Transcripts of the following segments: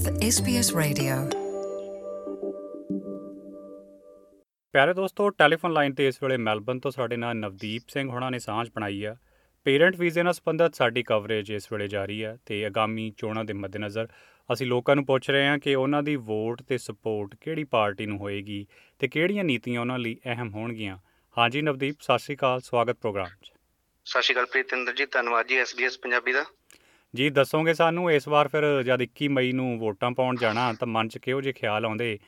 with SBS Radio. ਪਿਆਰੇ ਦੋਸਤੋ telephone line ਤੇ ਇਸ ਵੇਲੇ ਮੈਲਬਨ ਤੋਂ ਸਾਡੇ ਨਾਲ ਨਵਦੀਪ ਸਿੰਘ ਹੁਣਾਂ ਨੇ ਸਾਂਝ ਬਣਾਈ ਆ। ਪੇਰੈਂਟ ਵੀਜ਼ੇ ਨਾਲ ਸੰਬੰਧਿਤ ਸਾਡੀ ਕਵਰੇਜ ਇਸ ਵੇਲੇ ਜਾਰੀ ਹੈ ਤੇ ਆਗਾਮੀ ਚੋਣਾਂ ਦੇ ਮੱਦੇਨਜ਼ਰ ਅਸੀਂ ਲੋਕਾਂ ਨੂੰ ਪੁੱਛ ਰਹੇ ਹਾਂ ਕਿ ਉਹਨਾਂ ਦੀ ਵੋਟ ਤੇ ਸਪੋਰਟ ਕਿਹੜੀ ਪਾਰਟੀ ਨੂੰ ਹੋਏਗੀ ਤੇ ਕਿਹੜੀਆਂ ਨੀਤੀਆਂ ਉਹਨਾਂ ਲਈ ਅਹਿਮ ਹੋਣਗੀਆਂ। ਹਾਂਜੀ ਨਵਦੀਪ ਸਤਿ ਸ਼੍ਰੀ ਅਕਾਲ ਸਵਾਗਤ ਪ੍ਰੋਗਰਾਮ 'ਚ। ਸਤਿ ਸ਼੍ਰੀ ਅਕਾਲ ਪ੍ਰੀਤਿੰਦਰ ਜੀ ਧੰਨਵਾਦ ਜੀ ਐਸਬੀਐਸ ਪੰਜਾਬੀ ਦਾ। ਜੀ, ਦੱਸੋਗੇ ਸਾਨੂੰ ਇਸ ਵਾਰ ਫਿਰ ਜਦ 21 ਮਈ ਨੂੰ ਵੋਟਾਂ ਪਾਉਣ ਜਾਣਾ, ਤਾਂ ਮਨ 'ਚ ਕਿਹੋ ਜਿਹੇ ਖਿਆਲ ਆਉਂਦੇ?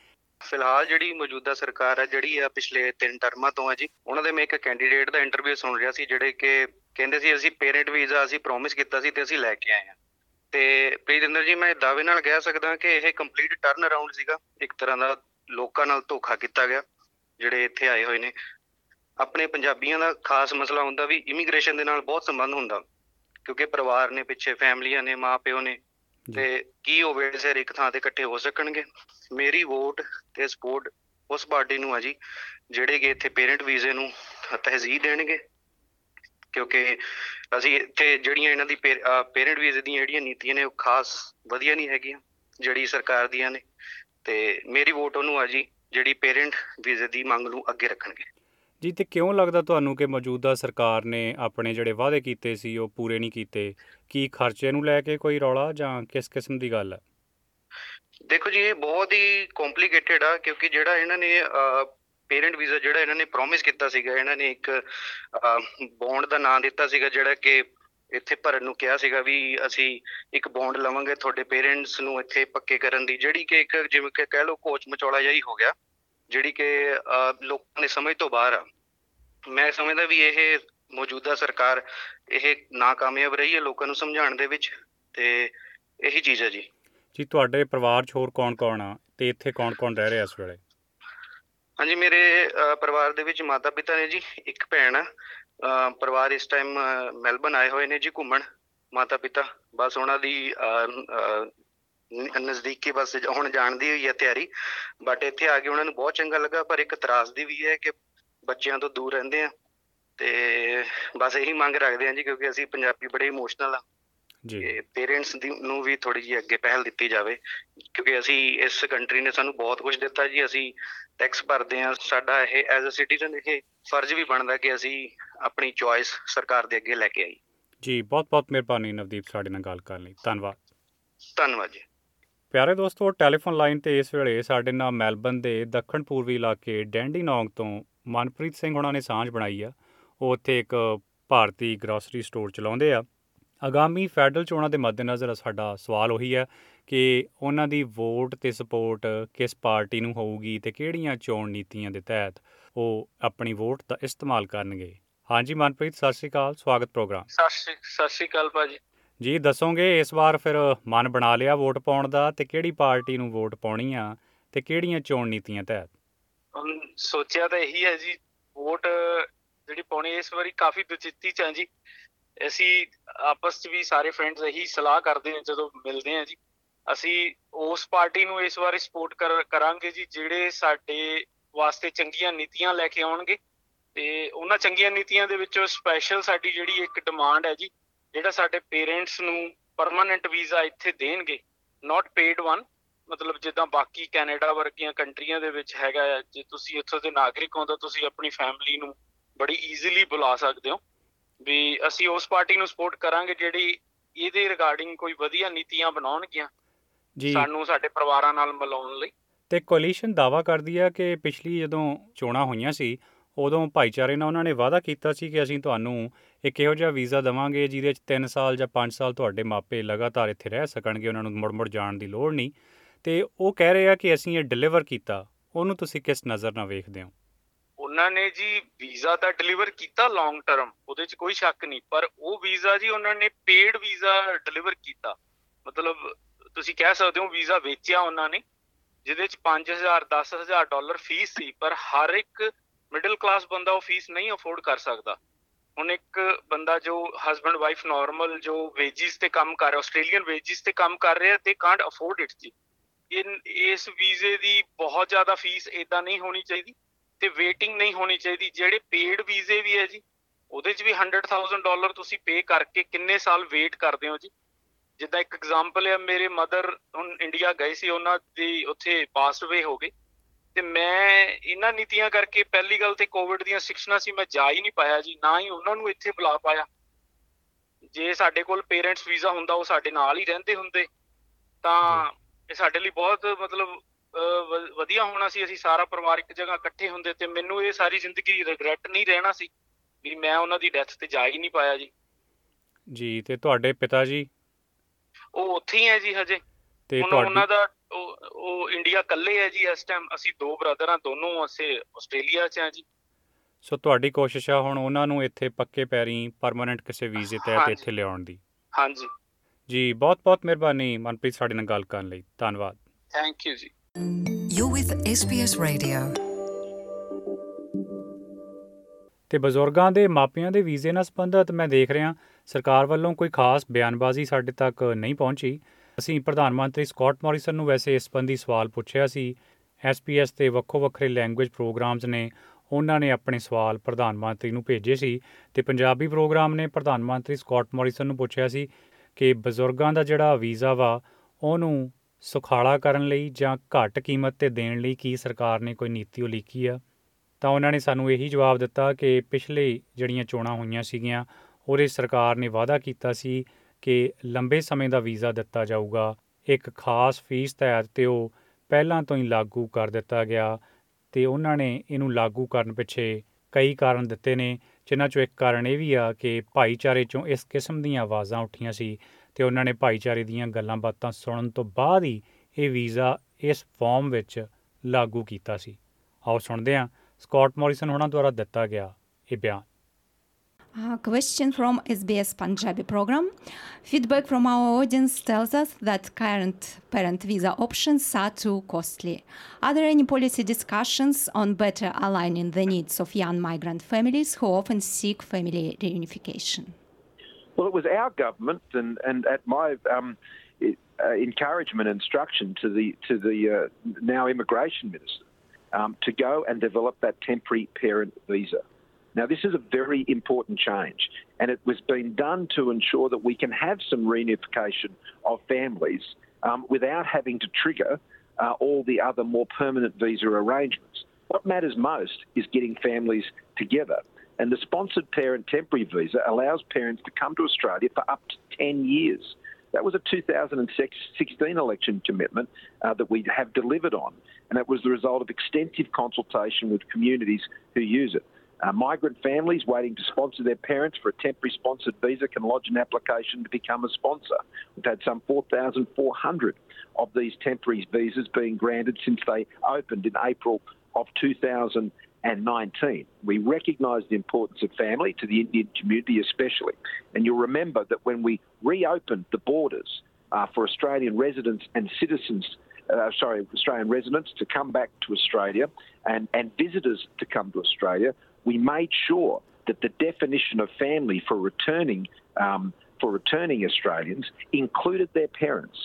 ਫਿਲਹਾਲ ਜਿਹੜੀ ਮੌਜੂਦਾ ਸਰਕਾਰ ਹੈ, ਜਿਹੜੀ ਆ ਪਿਛਲੇ ਤਿੰਨ ਟਰਮਾਂ ਤੋਂ ਹੈ ਜੀ, ਉਹਨਾਂ ਦੇ ਮੈਂ ਇੱਕ ਕੈਂਡੀਡੇਟ ਦਾ ਇੰਟਰਵਿਊ ਸੁਣ ਰਿਹਾ ਸੀ, ਜਿਹੜੇ ਕਿ ਕਹਿੰਦੇ ਸੀ, ਅਸੀਂ ਪੇਰੈਂਟ ਵੀਜ਼ਾ ਅਸੀਂ ਪ੍ਰੋਮਿਸ ਕੀਤਾ ਸੀ ਤੇ ਅਸੀਂ ਲੈ ਕੇ ਆਏ ਹਾਂ। ਤੇ ਪ੍ਰੀਤਿੰਦਰ ਜੀ, ਮੈਂ ਦਾਅਵੇ ਨਾਲ ਕਹਿ ਸਕਦਾ ਕਿ ਇਹ ਕੰਪਲੀਟ ਟਰਨ ਅਰਾਊਂਡ ਸੀਗਾ। ਇੱਕ ਤਰ੍ਹਾਂ ਦਾ ਲੋਕਾਂ ਨਾਲ ਧੋਖਾ ਕੀਤਾ ਗਿਆ, ਜਿਹੜੇ ਇੱਥੇ ਆਏ ਹੋਏ ਨੇ। ਆਪਣੇ ਪੰਜਾਬੀਆਂ ਦਾ ਖਾਸ ਮਸਲਾ ਹੁੰਦਾ ਵੀ ਇਮੀਗ੍ਰੇਸ਼ਨ ਦੇ ਨਾਲ ਬਹੁਤ ਸੰਬੰਧ ਹੁੰਦਾ। ਕਿਉਂਕਿ ਪਰਿਵਾਰ ਨੇ ਪਿੱਛੇ ਫੈਮਲੀਆਂ ਨੇ ਮਾਪਿਓ ਨੇ। ਤੇ ਕੀ ਉਹ ਵੇਲੇ ਇੱਕ ਥਾਂ ਤੇ ਇਕੱਠੇ ਹੋ ਸਕਣਗੇ। ਮੇਰੀ ਵੋਟ ਤੇ ਸਪੋਰਟ ਉਸ ਪਾਰਟੀ ਨੂੰ ਆ ਜੀ ਜਿਹੜੇ ਕਿ ਇੱਥੇ ਪੇਰੈਂਟ ਵੀਜ਼ੇ ਨੂੰ ਤਹਿਜ਼ੀਬ ਦੇਣਗੇ। ਕਿਉਂਕਿ ਅਸੀਂ ਇੱਥੇ ਜਿਹੜੀਆਂ ਇਹਨਾਂ ਦੀ ਪੇਰੈਂਟ ਵੀਜ਼ੇ ਦੀਆਂ ਜਿਹੜੀਆਂ ਨੀਤੀਆਂ ਨੇ ਉਹ ਖਾਸ ਵਧੀਆ ਨਹੀਂ ਹੈਗੀਆਂ ਜਿਹੜੀ ਸਰਕਾਰ ਦੀਆਂ ਨੇ। ਤੇ ਮੇਰੀ ਵੋਟ ਉਹਨੂੰ ਆ ਜੀ ਜਿਹੜੀ ਪੇਰੈਂਟ ਵੀਜ਼ੇ ਦੀ ਮੰਗ ਨੂੰ ਅੱਗੇ ਰੱਖਣਗੇ। ਜੀ, ਤੇ ਕਿਉਂ ਲੱਗਦਾ ਤੁਹਾਨੂੰ ਕਿ ਮੌਜੂਦਾ ਸਰਕਾਰ ਨੇ ਆਪਣੇ ਜਿਹੜੇ ਵਾਅਦੇ ਕੀਤੇ ਸੀ, ਉਹ ਪੂਰੇ ਨਹੀਂ ਕੀਤੇ? ਕੀ ਖਰਚੇ ਨੂੰ ਲੈ ਕੇ ਕੋਈ ਰੌਲਾ ਜਾਂ ਕਿਸ ਕਿਸਮ ਦੀ ਗੱਲ ਹੈ ਦੇਖੋ ਜੀ, ਇਹ ਬਹੁਤ ਹੀ ਕੰਪਲਿਕੇਟਿਡ ਆ, ਕਿਉਂਕਿ ਜਿਹੜਾ ਇਹਨਾਂ ਨੇ ਪੇਰੈਂਟ ਵੀਜ਼ਾ ਜਿਹੜਾ ਇਹਨਾਂ ਨੇ ਪ੍ਰੋਮਿਸ ਕੀਤਾ ਸੀਗਾ, ਇਹਨਾਂ ਨੇ ਇੱਕ ਬੌਂਡ ਦਾ ਨਾਮ ਦਿੱਤਾ ਸੀਗਾ, ਜਿਹੜਾ ਕਿ ਇੱਥੇ ਭਰਨ ਨੂੰ ਕਿਹਾ ਸੀਗਾ ਵੀ ਅਸੀਂ ਇੱਕ ਬੌਂਡ ਲਵਾਂਗੇ ਤੁਹਾਡੇ ਪੇਰੈਂਟਸ ਨੂੰ ਇੱਥੇ ਪੱਕੇ ਕਰਨ ਦੀ, ਜਿਹੜੀ ਕਿ ਇੱਕ ਜਿਵੇਂ ਕਿ ਕਹਿ ਲਓ ਕੋਚ ਮਚੌਲਾ ਜਿਹਾ ਹੀ ਹੋ ਗਿਆ। ਜਿਹੜੀ ਕਿ ਲੋਕਾਂ ਦੇ ਸਮਝ ਤੋਂ ਬਾਹਰ ਆ। ਮੈਂ ਸਮਝਦਾ ਵੀ ਇਹ ਮੌਜੂਦਾ ਸਰਕਾਰ ਇਹ ਨਾਕਾਮਯਾਬ ਰਹੀ ਹੈ ਲੋਕਾਂ ਨੂੰ ਸਮਝਾਉਣ ਦੇ ਵਿੱਚ ਤੇ ਇਹੀ ਚੀਜ਼ ਹੈ ਜੀ। ਜੀ ਤੁਹਾਡੇ ਪਰਿਵਾਰ 'ਚ ਹੋਰ ਕੌਣ-ਕੌਣ ਆ ਤੇ ਇੱਥੇ ਕੌਣ-ਕੌਣ ਰਹਿ ਰਿਹਾ ਇਸ ਵੇਲੇ? ਹਾਂਜੀ ਮੇਰੇ ਪਰਿਵਾਰ ਦੇ ਵਿੱਚ ਮਾਤਾ ਪਿਤਾ ਨੇ ਜੀ ਇੱਕ ਭੈਣ ਆ। ਪਰਿਵਾਰ ਇਸ ਟਾਈਮ ਮੈਲਬਨ ਆਏ ਹੋਏ ਨੇ ਜੀ ਘੁੰਮਣ। ਮਾਤਾ ਪਿਤਾ ਬਸ ਉਹਨਾਂ ਦੀ ਨਜ਼ਦੀਕੀ ਬਸ ਹੁਣ ਜਾਣ ਦੀ ਹੋਈ ਹੈ ਤਿਆਰੀ ਬਟ ਇੱਥੇ ਆ ਕੇ ਉਹਨਾਂ ਨੂੰ ਬਹੁਤ ਚੰਗਾ ਲੱਗਾ ਪਰ ਇੱਕ ਤਰਾਸਦੀ ਵੀ ਹੈ ਕਿ ਬੱਚਿਆਂ ਤੋਂ ਦੂਰ ਰਹਿੰਦੇ ਆ ਤੇ ਬਸ ਇਹੀ ਮੰਗ ਰੱਖਦੇ ਆ ਜੀ ਕਿਉਂਕਿ ਅਸੀਂ ਪੰਜਾਬੀ ਬੜੇ ਇਮੋਸ਼ਨਲ ਆ। ਜੀ। ਪੇਰੈਂਟਸ ਦੀ ਨੂੰ ਵੀ ਥੋੜੀ ਜਿਹੀ ਅੱਗੇ ਪਹਿਲ ਦਿੱਤੀ ਜਾਵੇ ਕਿਉਂਕਿ ਅਸੀਂ ਇਸ ਕੰਟਰੀ ਨੇ ਸਾਨੂੰ ਬਹੁਤ ਕੁਝ ਦਿੱਤਾ ਜੀ ਅਸੀਂ ਟੈਕਸ ਭਰਦੇ ਆ ਸਾਡਾ ਇਹ ਐਜ਼ ਅ ਸਿਟੀਜ਼ਨ ਇਹ ਫਰਜ਼ ਵੀ ਬਣਦਾ ਕਿ ਅਸੀਂ ਆਪਣੀ ਚੁਆਇਸ ਸਰਕਾਰ ਦੇ ਅੱਗੇ ਲੈ ਕੇ ਆਈ ਜੀ ਬਹੁਤ-ਬਹੁਤ ਮਿਹਰਬਾਨੀ ਨਵਦੀਪ ਸਾਡੇ ਨਾਲ ਗੱਲ ਕਰਨ ਲਈ। ਧੰਨਵਾਦ। ਧੰਨਵਾਦ ਜੀ। ਪਿਆਰੇ ਦੋਸਤੋ, ਟੈਲੀਫੋਨ ਲਾਈਨ ਤੇ ਇਸ ਵੇਲੇ ਸਾਡੇ ਨਾਲ ਮੈਲਬਨ ਦੇ ਦੱਖਣ ਪੂਰਬੀ ਇਲਾਕੇ ਡੈਂਡੀਨੌਂਗ ਤੋਂ ਮਨਪ੍ਰੀਤ ਸਿੰਘ ਹੁਣਾਂ ਨੇ ਸਾਂਝ ਬਣਾਈ ਆ। ਉਹ ਉੱਥੇ ਇੱਕ ਭਾਰਤੀ ਗਰੋਸਰੀ ਸਟੋਰ ਚਲਾਉਂਦੇ ਆ। ਆਗਾਮੀ ਫੈਡਰਲ ਚੋਣਾਂ ਦੇ ਮੱਦੇਨਜ਼ਰ ਸਾਡਾ ਸਵਾਲ ਉਹੀ ਹੈ ਕਿ ਉਹਨਾਂ ਦੀ ਵੋਟ ਤੇ ਸਪੋਰਟ ਕਿਸ ਪਾਰਟੀ ਨੂੰ ਹੋਊਗੀ ਤੇ ਕਿਹੜੀਆਂ ਚੋਣ ਨੀਤੀਆਂ ਦੇ ਤਹਿਤ ਉਹ ਆਪਣੀ ਵੋਟ ਦਾ ਇਸਤੇਮਾਲ ਕਰਨਗੇ। ਹਾਂਜੀ ਮਨਪ੍ਰੀਤ, ਸਤਿ ਸ਼੍ਰੀ ਅਕਾਲ, ਸਵਾਗਤ ਪ੍ਰੋਗਰਾਮ। ਸਤਿ ਸ਼੍ਰੀ ਸਤਿ ਸ਼੍ਰੀ ਅਕਾਲ ਭਾਜੀ। ਜੀ, ਦੱਸੋਗੇ ਇਸ ਵਾਰ ਫਿਰ ਮਨ ਬਣਾ ਲਿਆ ਵੋਟ ਪਾਉਣ ਦਾ ਤੇ ਕਿਹੜੀ ਪਾਰਟੀ ਨੂੰ ਵੋਟ ਪਾਉਣੀ ਆ ਤੇ ਕਿਹੜੀਆਂ ਚੋਣ ਨੀਤੀਆਂ ਤਹਿਤ? ਹੁਣ ਸੋਚਿਆ ਤਾਂ ਇਹੀ ਹੈ ਜੀ, ਵੋਟ ਜਿਹੜੀ ਪਾਉਣੀ ਇਸ ਵਾਰੀ ਕਾਫੀ ਦੁਚਿੱਤੀ ਚ ਹੈ ਜੀ। ਅਸੀਂ ਆਪਸ ਚ ਵੀ ਸਾਰੇ ਫਰੈਂਡਸ ਇਹੀ ਸਲਾਹ ਕਰਦੇ ਹਾਂ, ਜਦੋਂ ਮਿਲਦੇ ਹਾਂ ਜੀ। ਅਸੀਂ ਉਸ ਪਾਰਟੀ ਨੂੰ ਇਸ ਵਾਰੀ ਸਪੋਰਟ ਕਰਾਂਗੇ ਜੀ, ਜਿਹੜੇ ਸਾਡੇ ਵਾਸਤੇ ਚੰਗੀਆਂ ਨੀਤੀਆਂ ਲੈ ਕੇ ਆਉਣਗੇ। ਤੇ ਉਹਨਾਂ ਚੰਗੀਆਂ ਨੀਤੀਆਂ ਦੇ ਵਿੱਚੋਂ ਸਪੈਸ਼ਲ ਸਾਡੀ ਜਿਹੜੀ ਇੱਕ ਡਿਮਾਂਡ ਹੈ ਜੀ ਜਿਹੜਾ ਸਾਡੇ ਪੇਰੈਂਟਸ ਨੂੰ ਪਰਮਾਨੈਂਟ ਵੀਜ਼ਾ ਇੱਥੇ ਦੇਣਗੇ ਨਾਟ ਪੇਡ ਵਨ ਮਤਲਬ ਜਿੱਦਾਂ ਬਾਕੀ ਕੈਨੇਡਾ ਵਰਗੀਆਂ ਕੰਟਰੀਆਂ ਦੇ ਵਿੱਚ ਹੈਗਾ ਹੈ, ਜੇ ਤੁਸੀਂ ਇੱਥੋਂ ਦੇ ਨਾਗਰਿਕ ਹੋ ਤਾਂ ਤੁਸੀਂ ਆਪਣੀ ਫੈਮਿਲੀ ਨੂੰ ਬੜੀ ਈਜ਼ੀਲੀ ਬੁਲਾ ਸਕਦੇ ਹੋ। ਵੀ ਅਸੀਂ ਉਸ ਪਾਰਟੀ ਨੂੰ ਸਪੋਰਟ ਕਰਾਂਗੇ ਜਿਹੜੀ ਇਹਦੇ ਰਿਗਾਰਡਿੰਗ ਕੋਈ ਵਧੀਆ ਨੀਤੀਆਂ ਬਣਾਉਣਗੀਆਂ ਜੀ। ਸਾਨੂੰ ਸਾਡੇ ਪਰਿਵਾਰਾਂ ਨਾਲ ਮਿਲਾਉਣ ਲਈ। ਤੇ ਕੋਲੀਸ਼ਨ ਦਾਵਾ ਕਰਦੀ ਆ ਕਿ ਪਿਛਲੀ ਜਦੋਂ ਚੋਣਾਂ ਹੋਈਆਂ ਸੀ ਉਦੋਂ ਭਾਈਚਾਰੇ ਨਾਲ ਉਹਨਾਂ ਨੇ ਵਾਅਦਾ ਕੀਤਾ ਸੀ ਕਿ ਅਸੀਂ ਤੁਹਾਨੂੰ ਇੱਕ ਇਹੋ ਜਿਹਾ ਵੀਜ਼ਾ ਦੇਵਾਂਗੇ ਜਿਹਦੇ 'ਚ 3 ਸਾਲ ਜਾਂ 5 ਸਾਲ ਤੁਹਾਡੇ ਮਾਪੇ ਲਗਾਤਾਰ ਇੱਥੇ ਰਹਿ ਸਕਣਗੇ, ਉਹਨਾਂ ਨੂੰ ਮੁੜ-ਮੁੜ ਜਾਣ ਦੀ ਲੋੜ ਨਹੀਂ। ਤੇ ਉਹ ਕਹਿ ਰਹੇ ਆ ਕਿ ਅਸੀਂ ਇਹ ਡਿਲੀਵਰ ਕੀਤਾ, ਉਹਨੂੰ ਤੁਸੀਂ ਕਿਸ ਨਜ਼ਰ ਨਾਲ ਵੇਖਦੇ ਹੋ? ਉਹਨਾਂ ਨੇ ਜੀ ਵੀਜ਼ਾ ਤਾਂ ਡਿਲੀਵਰ ਕੀਤਾ ਲੌਂਗ ਟਰਮ ਉਹਦੇ 'ਚ ਕੋਈ ਸ਼ੱਕ ਨਹੀਂ, ਪਰ ਉਹ ਵੀਜ਼ਾ ਜੀ ਉਹਨਾਂ ਨੇ ਪੇਡ ਵੀਜ਼ਾ ਡਿਲੀਵਰ ਕੀਤਾ। ਮਤਲਬ ਤੁਸੀਂ ਕਹਿ ਸਕਦੇ ਹੋ ਵੀਜ਼ਾ ਵੇਚਿਆ ਉਹਨਾਂ ਨੇ, ਜਿਹਦੇ 'ਚ 5000 10000 ਡਾਲਰ ਫੀਸ ਸੀ, ਪਰ ਹਰ ਇੱਕ ਮਿਡਲ ਕਲਾਸ ਬੰਦਾ ਉਹ ਫੀਸ ਨਹੀਂ ਅਫੋਰਡ ਕਰ ਸਕਦਾ। ਹੁਣ ਇੱਕ ਬੰਦਾ ਜੋ ਹਸਬੰਡ ਵਾਈਫ ਨਾਰਮਲ ਜੋ ਵੇਜਿਸ ਤੇ ਕੰਮ ਕਰ ਰਿਹਾ ਆਸਟ੍ਰੇਲੀਅਨ ਵੇਜਿਸ ਤੇ ਕੰਮ ਕਰ ਰਿਹਾ ਤੇ ਕਾਂਟ ਅਫੋਰਡ ਇਟ ਜੀ। ਇਨ ਇਸ ਵੀਜ਼ੇ ਦੀ ਬਹੁਤ ਜ਼ਿਆਦਾ ਫੀਸ ਇਦਾਂ ਨਹੀਂ ਹੋਣੀ ਚਾਹੀਦੀ ਤੇ ਵੇਟਿੰਗ ਨਹੀਂ ਹੋਣੀ ਚਾਹੀਦੀ। ਜਿਹੜੇ ਪੇਡ ਵੀਜ਼ੇ ਵੀ ਹੈ ਜੀ, ਉਹਦੇ 'ਚ ਵੀ 100000 ਡਾਲਰ ਤੁਸੀਂ ਪੇ ਕਰਕੇ ਕਿੰਨੇ ਸਾਲ ਵੇਟ ਕਰਦੇ ਹੋ ਜੀ? ਜਿੱਦਾਂ ਇੱਕ ਐਗਜ਼ਾਮਪਲ ਹੈ, ਮੇਰੇ ਮਦਰ ਹੁਣ ਇੰਡੀਆ ਗਏ ਸੀ, ਉਹਨਾਂ ਦੀ ਉੱਥੇ ਪਾਸਡ ਅਵੇ ਹੋ ਗਏ। ਤੇ ਮੈਂ ਇਹਨਾਂ ਨੀਤੀਆਂ ਕਰਕੇ ਪਹਿਲੀ ਗੱਲ ਤੇ ਕੋਵਿਡ ਦੀਆਂ ਸਿਕਸ਼ਨਾਂ ਸੀ ਮੈਂ ਜਾ ਹੀ ਨਹੀਂ ਪਾਇਆ ਜੀ ਨਾ ਹੀ ਉਹਨਾਂ ਨੂੰ ਇੱਥੇ ਬੁਲਾ ਪਾਇਆ। ਜੇ ਸਾਡੇ ਕੋਲ ਪੇਰੈਂਟਸ ਵੀਜ਼ਾ ਹੁੰਦਾ ਉਹ ਸਾਡੇ ਨਾਲ ਹੀ ਰਹਿੰਦੇ ਹੁੰਦੇ ਤਾਂ ਇਹ ਸਾਡੇ ਲਈ ਬਹੁਤ ਮਤਲਬ ਵਧੀਆ ਹੋਣਾ ਸੀ ਅਸੀਂ ਸਾਰਾ ਪਰਿਵਾਰ ਇੱਕ ਜਗ੍ਹਾ ਇਕੱਠੇ ਹੁੰਦੇ ਤੇ ਮੈਨੂੰ ਇਹ ਸਾਰੀ ਜ਼ਿੰਦਗੀ ਰਿਗਰੈਟ ਨਹੀਂ ਰਹਿਣਾ ਸੀ ਵੀ ਮੈਂ ਉਹਨਾਂ ਦੀ ਡੈਥ ਤੇ ਜਾ ਹੀ ਨਹੀਂ ਪਾਇਆ ਜੀ। ਜੀ ਤੇ ਤੁਹਾਡੇ ਪਿਤਾ ਜੀ? ਉਹ ਉੱਥੇ ਹੀ ਹੈ ਜੀ ਹਜੇ। ਤੇ ਉਹਨਾਂ ਦਾ ਉਹ ਉਹ ਇੰਡੀਆ ਇਕੱਲੇ ਹੈ ਜੀ ਇਸ ਟਾਈਮ ਅਸੀਂ ਦੋ ਬ੍ਰਦਰ ਆ ਦੋਨੋਂ ਅਸੀਂ ਆਸਟ੍ਰੇਲੀਆ 'ਚ ਆ ਜੀ। ਸੋ ਤੁਹਾਡੀ ਕੋਸ਼ਿਸ਼ ਆ ਹੁਣ ਉਹਨਾਂ ਨੂੰ ਇੱਥੇ ਪੱਕੇ ਪੈਰੀਂ ਪਰਮਨੈਂਟ ਕਿਸੇ ਵੀਜ਼ੇ ਤਹਿਤ ਹਾਂਜੀ। ਇੱਥੇ ਲਿਆਉਣ ਦੀ। ਹਾਂਜੀ। ਜੀ ਬਹੁਤ ਬਹੁਤ ਮਿਹਰਬਾਨੀ ਮਨਪ੍ਰੀਤ ਸਾਡੇ ਨਾਲ ਗੱਲ ਕਰਨ ਲਈ। ਧੰਨਵਾਦ। ਥੈਂਕ ਯੂ ਜੀ। You're with SBS Radio. ਤੇ ਬਜ਼ੁਰਗਾਂ ਦੇ ਮਾਪਿਆਂ ਦੇ ਵੀਜ਼ੇ ਨਾਲ ਸੰਬੰਧਿਤ ਮੈਂ ਦੇਖ ਰਿਹਾ ਸਰਕਾਰ ਵੱਲੋਂ ਕੋਈ ਖਾਸ ਬਿਆਨਬਾਜ਼ੀ ਸਾਡੇ ਤੱਕ ਨਹੀਂ ਪਹੁੰਚੀ। ਅਸੀਂ ਪ੍ਰਧਾਨ ਮੰਤਰੀ ਸਕਾਟ ਮੌਰਿਸਨ ਨੂੰ ਵੈਸੇ ਇਸ ਸੰਬੰਧੀ ਸਵਾਲ ਪੁੱਛਿਆ ਸੀ। ਐਸਪੀਐਸ ਤੇ ਵੱਖੋ ਵੱਖਰੇ ਲੈਂਗੁਏਜ ਪ੍ਰੋਗਰਾਮਸ ਨੇ ਉਹਨਾਂ ਨੇ ਆਪਣੇ ਸਵਾਲ ਪ੍ਰਧਾਨ ਮੰਤਰੀ ਨੂੰ ਭੇਜੇ ਸੀ ਤੇ ਪੰਜਾਬੀ ਪ੍ਰੋਗਰਾਮ ਨੇ ਪ੍ਰਧਾਨ ਮੰਤਰੀ ਸਕਾਟ ਮੌਰਿਸਨ ਨੂੰ ਪੁੱਛਿਆ ਸੀ ਕਿ ਬਜ਼ੁਰਗਾਂ ਦਾ ਜਿਹੜਾ ਵੀਜ਼ਾ ਵਾ, ਉਹਨੂੰ ਸੁਖਾਲਾ ਕਰਨ ਲਈ ਜਾਂ ਘੱਟ ਕੀਮਤ ਤੇ ਦੇਣ ਲਈ ਕੀ ਸਰਕਾਰ ਨੇ ਕੋਈ ਨੀਤੀ ਉਲੀਕੀ ਆ? ਤਾਂ ਉਹਨਾਂ ਨੇ ਸਾਨੂੰ ਇਹੀ ਜਵਾਬ ਦਿੱਤਾ ਕਿ ਪਿਛਲੇ ਜਿਹੜੀਆਂ ਚੋਣਾਂ ਹੋਈਆਂ ਸੀਗੀਆਂ, ਉਹਦੇ ਸਰਕਾਰ ਨੇ ਵਾਅਦਾ ਕੀਤਾ ਸੀ ਕਿ ਲੰਬੇ ਸਮੇਂ ਦਾ ਵੀਜ਼ਾ ਦਿੱਤਾ ਜਾਊਗਾ। ਇੱਕ ਖਾਸ ਫੀਸ ਤਹਿਤ ਤੇ ਉਹ ਪਹਿਲਾਂ ਤੋਂ ਹੀ ਲਾਗੂ ਕਰ ਦਿੱਤਾ ਗਿਆ ਤੇ ਉਹਨਾਂ ਨੇ ਇਹਨੂੰ ਲਾਗੂ ਕਰਨ ਪਿੱਛੇ ਕਈ ਕਾਰਨ ਦਿੱਤੇ ਨੇ, ਜਿਨ੍ਹਾਂ ਚੋਂ ਇੱਕ ਕਾਰਨ ਇਹ ਵੀ ਆ ਕਿ ਭਾਈਚਾਰੇ ਚੋਂ ਇਸ ਕਿਸਮ ਦੀਆਂ ਆਵਾਜ਼ਾਂ ਉੱਠੀਆਂ ਸੀ ਤੇ ਉਹਨਾਂ ਨੇ ਭਾਈਚਾਰੇ ਦੀਆਂ ਗੱਲਾਂ ਬਾਤਾਂ ਸੁਣਨ ਤੋਂ ਬਾਅਦ ਹੀ ਇਹ ਵੀਜ਼ਾ ਇਸ ਫਾਰਮ ਵਿੱਚ ਲਾਗੂ ਕੀਤਾ ਸੀ। ਆਓ ਸੁਣਦੇ ਹਾਂ, ਸਕਾਟ ਮੌਰਿਸਨ ਹੋਣਾ ਦੁਆਰਾ ਦਿੱਤਾ ਗਿਆ ਇਹ ਬਿਆਨ। A question from SBS Punjabi program. Feedback from our audience tells us that current parent visa options are too costly. Are there any policy discussions on better aligning the needs of young migrant families who often seek family reunification? Well, it was our government, and, and at my um, uh, encouragement and instruction to the to the uh, now immigration minister um, to go and develop that temporary parent visa. Now, this is a very important change, and it was being done to ensure that we can have some reunification of families um, without having to trigger uh, all the other more permanent visa arrangements. What matters most is getting families together. And the sponsored parent temporary visa allows parents to come to Australia for up to 10 years. That was a 2016 election commitment uh, that we have delivered on, and it was the result of extensive consultation with communities who use it. Uh, migrant families waiting to sponsor their parents for a temporary sponsored visa can lodge an application to become a sponsor. We've had some 4,400 of these temporary visas being granted since they opened in April of 2019. We recognise the importance of family to the Indian community, especially. And you'll remember that when we reopened the borders uh, for Australian residents and citizens uh, sorry, Australian residents to come back to Australia and, and visitors to come to Australia, we made sure that the definition of family for returning um, for returning Australians included their parents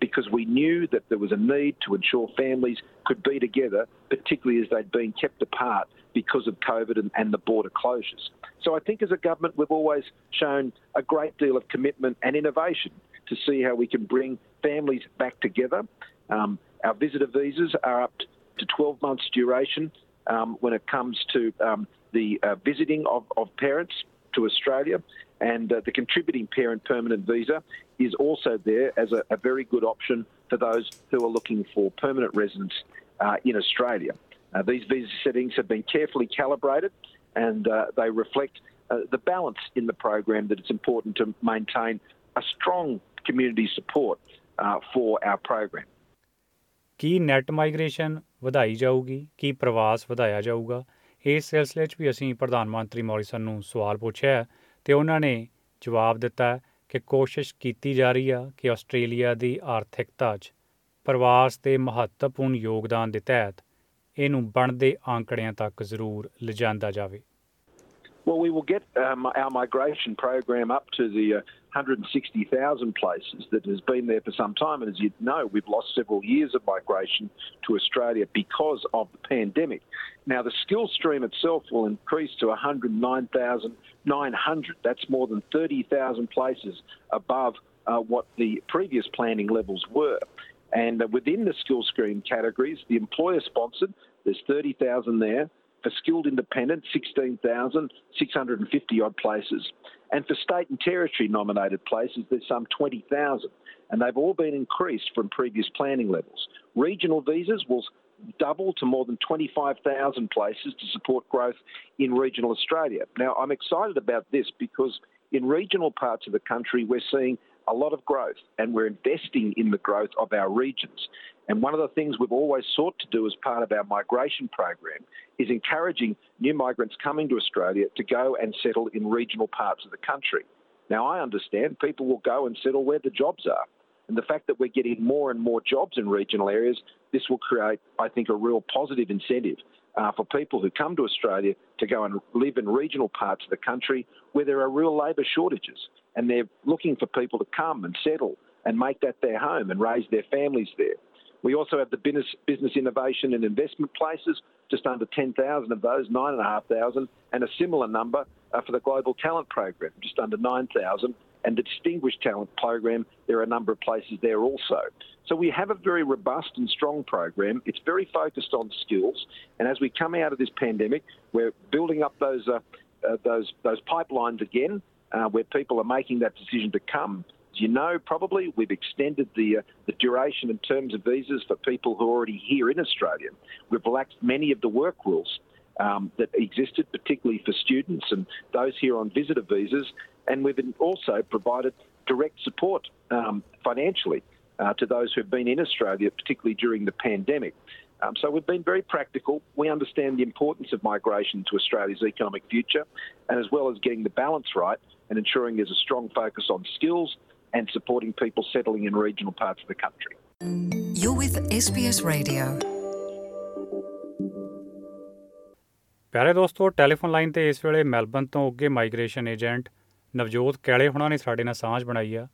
because we knew that there was a need to ensure families could be together, particularly as they'd been kept apart because of COVID and, and the border closures. So I think as a government, we've always shown a great deal of commitment and innovation to see how we can bring families back together. Um, our visitor visas are up to 12 months duration um, when it comes to um, the uh, visiting of, of parents to Australia. And uh, the contributing parent permanent visa is also there as a, a, very good option for those who are looking for permanent residence uh, in Australia. Uh, these visa settings have been carefully calibrated and uh, they reflect uh, the balance in the program that it's important to maintain a strong community support for our program. ਕੀ net migration ਵਧਾਈ ਜਾਊਗੀ ਕੀ ਪ੍ਰਵਾਸ ਵਧਾਇਆ ਜਾਊਗਾ ਇਸ ਸਿਲਸਿਲੇ 'ਚ ਵੀ ਅਸੀਂ ਪ੍ਰਧਾਨ ਮੰਤਰੀ ਮੌਰਿਸਨ ਨੂੰ ਸਵਾਲ ਪੁੱਛਿਆ ਤੇ ਉਹਨਾਂ ਨੇ ਜਵਾਬ ਦਿੱਤਾ ਕਿ ਕੋਸ਼ਿਸ਼ ਕੀਤੀ ਜਾ ਰਹੀ ਆ ਕਿ ਆਸਟ੍ਰੇਲੀਆ ਦੀ ਆਰਥਿਕਤਾ 'ਚ ਪ੍ਰਵਾਸ ਦੇ ਮਹੱਤਵਪੂਰਨ ਯੋਗਦਾਨ ਦੇ ਤਹਿਤ ਇਹਨੂੰ ਬਣਦੇ ਆંકੜਿਆਂ ਤੱਕ ਜ਼ਰੂਰ ਲਿਜਾਂਦਾ ਜਾਵੇ। Well, we will get um, our migration program up to the uh, 160,000 places that has been there for some time. And as you know, we've lost several years of migration to Australia because of the pandemic. Now, the skill stream itself will increase to 109,900. That's more than 30,000 places above uh, what the previous planning levels were. And uh, within the skill stream categories, the employer sponsored, there's 30,000 there. For skilled independent, 16,650 odd places. And for state and territory nominated places, there's some 20,000. And they've all been increased from previous planning levels. Regional visas will double to more than 25,000 places to support growth in regional Australia. Now, I'm excited about this because in regional parts of the country, we're seeing a lot of growth and we're investing in the growth of our regions. And one of the things we've always sought to do as part of our migration program is encouraging new migrants coming to Australia to go and settle in regional parts of the country. Now, I understand people will go and settle where the jobs are. And the fact that we're getting more and more jobs in regional areas, this will create, I think, a real positive incentive uh, for people who come to Australia to go and live in regional parts of the country where there are real labour shortages. And they're looking for people to come and settle and make that their home and raise their families there. We also have the business, business innovation and investment places, just under 10,000 of those, 9,500, and a similar number uh, for the Global Talent Program, just under 9,000. And the Distinguished Talent Program, there are a number of places there also. So we have a very robust and strong program. It's very focused on skills. And as we come out of this pandemic, we're building up those, uh, uh, those, those pipelines again uh, where people are making that decision to come as you know, probably we've extended the uh, the duration and terms of visas for people who are already here in Australia. We've relaxed many of the work rules um, that existed, particularly for students and those here on visitor visas, and we've also provided direct support um, financially uh, to those who've been in Australia, particularly during the pandemic. Um, so we've been very practical. We understand the importance of migration to Australia's economic future, and as well as getting the balance right and ensuring there's a strong focus on skills and supporting people settling in regional parts of the country. You're with SBS Radio. ਪਿਆਰੇ ਦੋਸਤੋ, telephone line ਤੇ ਇਸ ਵੇਲੇ Melbourne ਤੋਂ ਉੱਗੇ migration agent Navjot Kaile ਹੁਣਾਂ ਨੇ ਸਾਡੇ ਨਾਲ ਸਾਂਝ ਬਣਾਈ ਆ।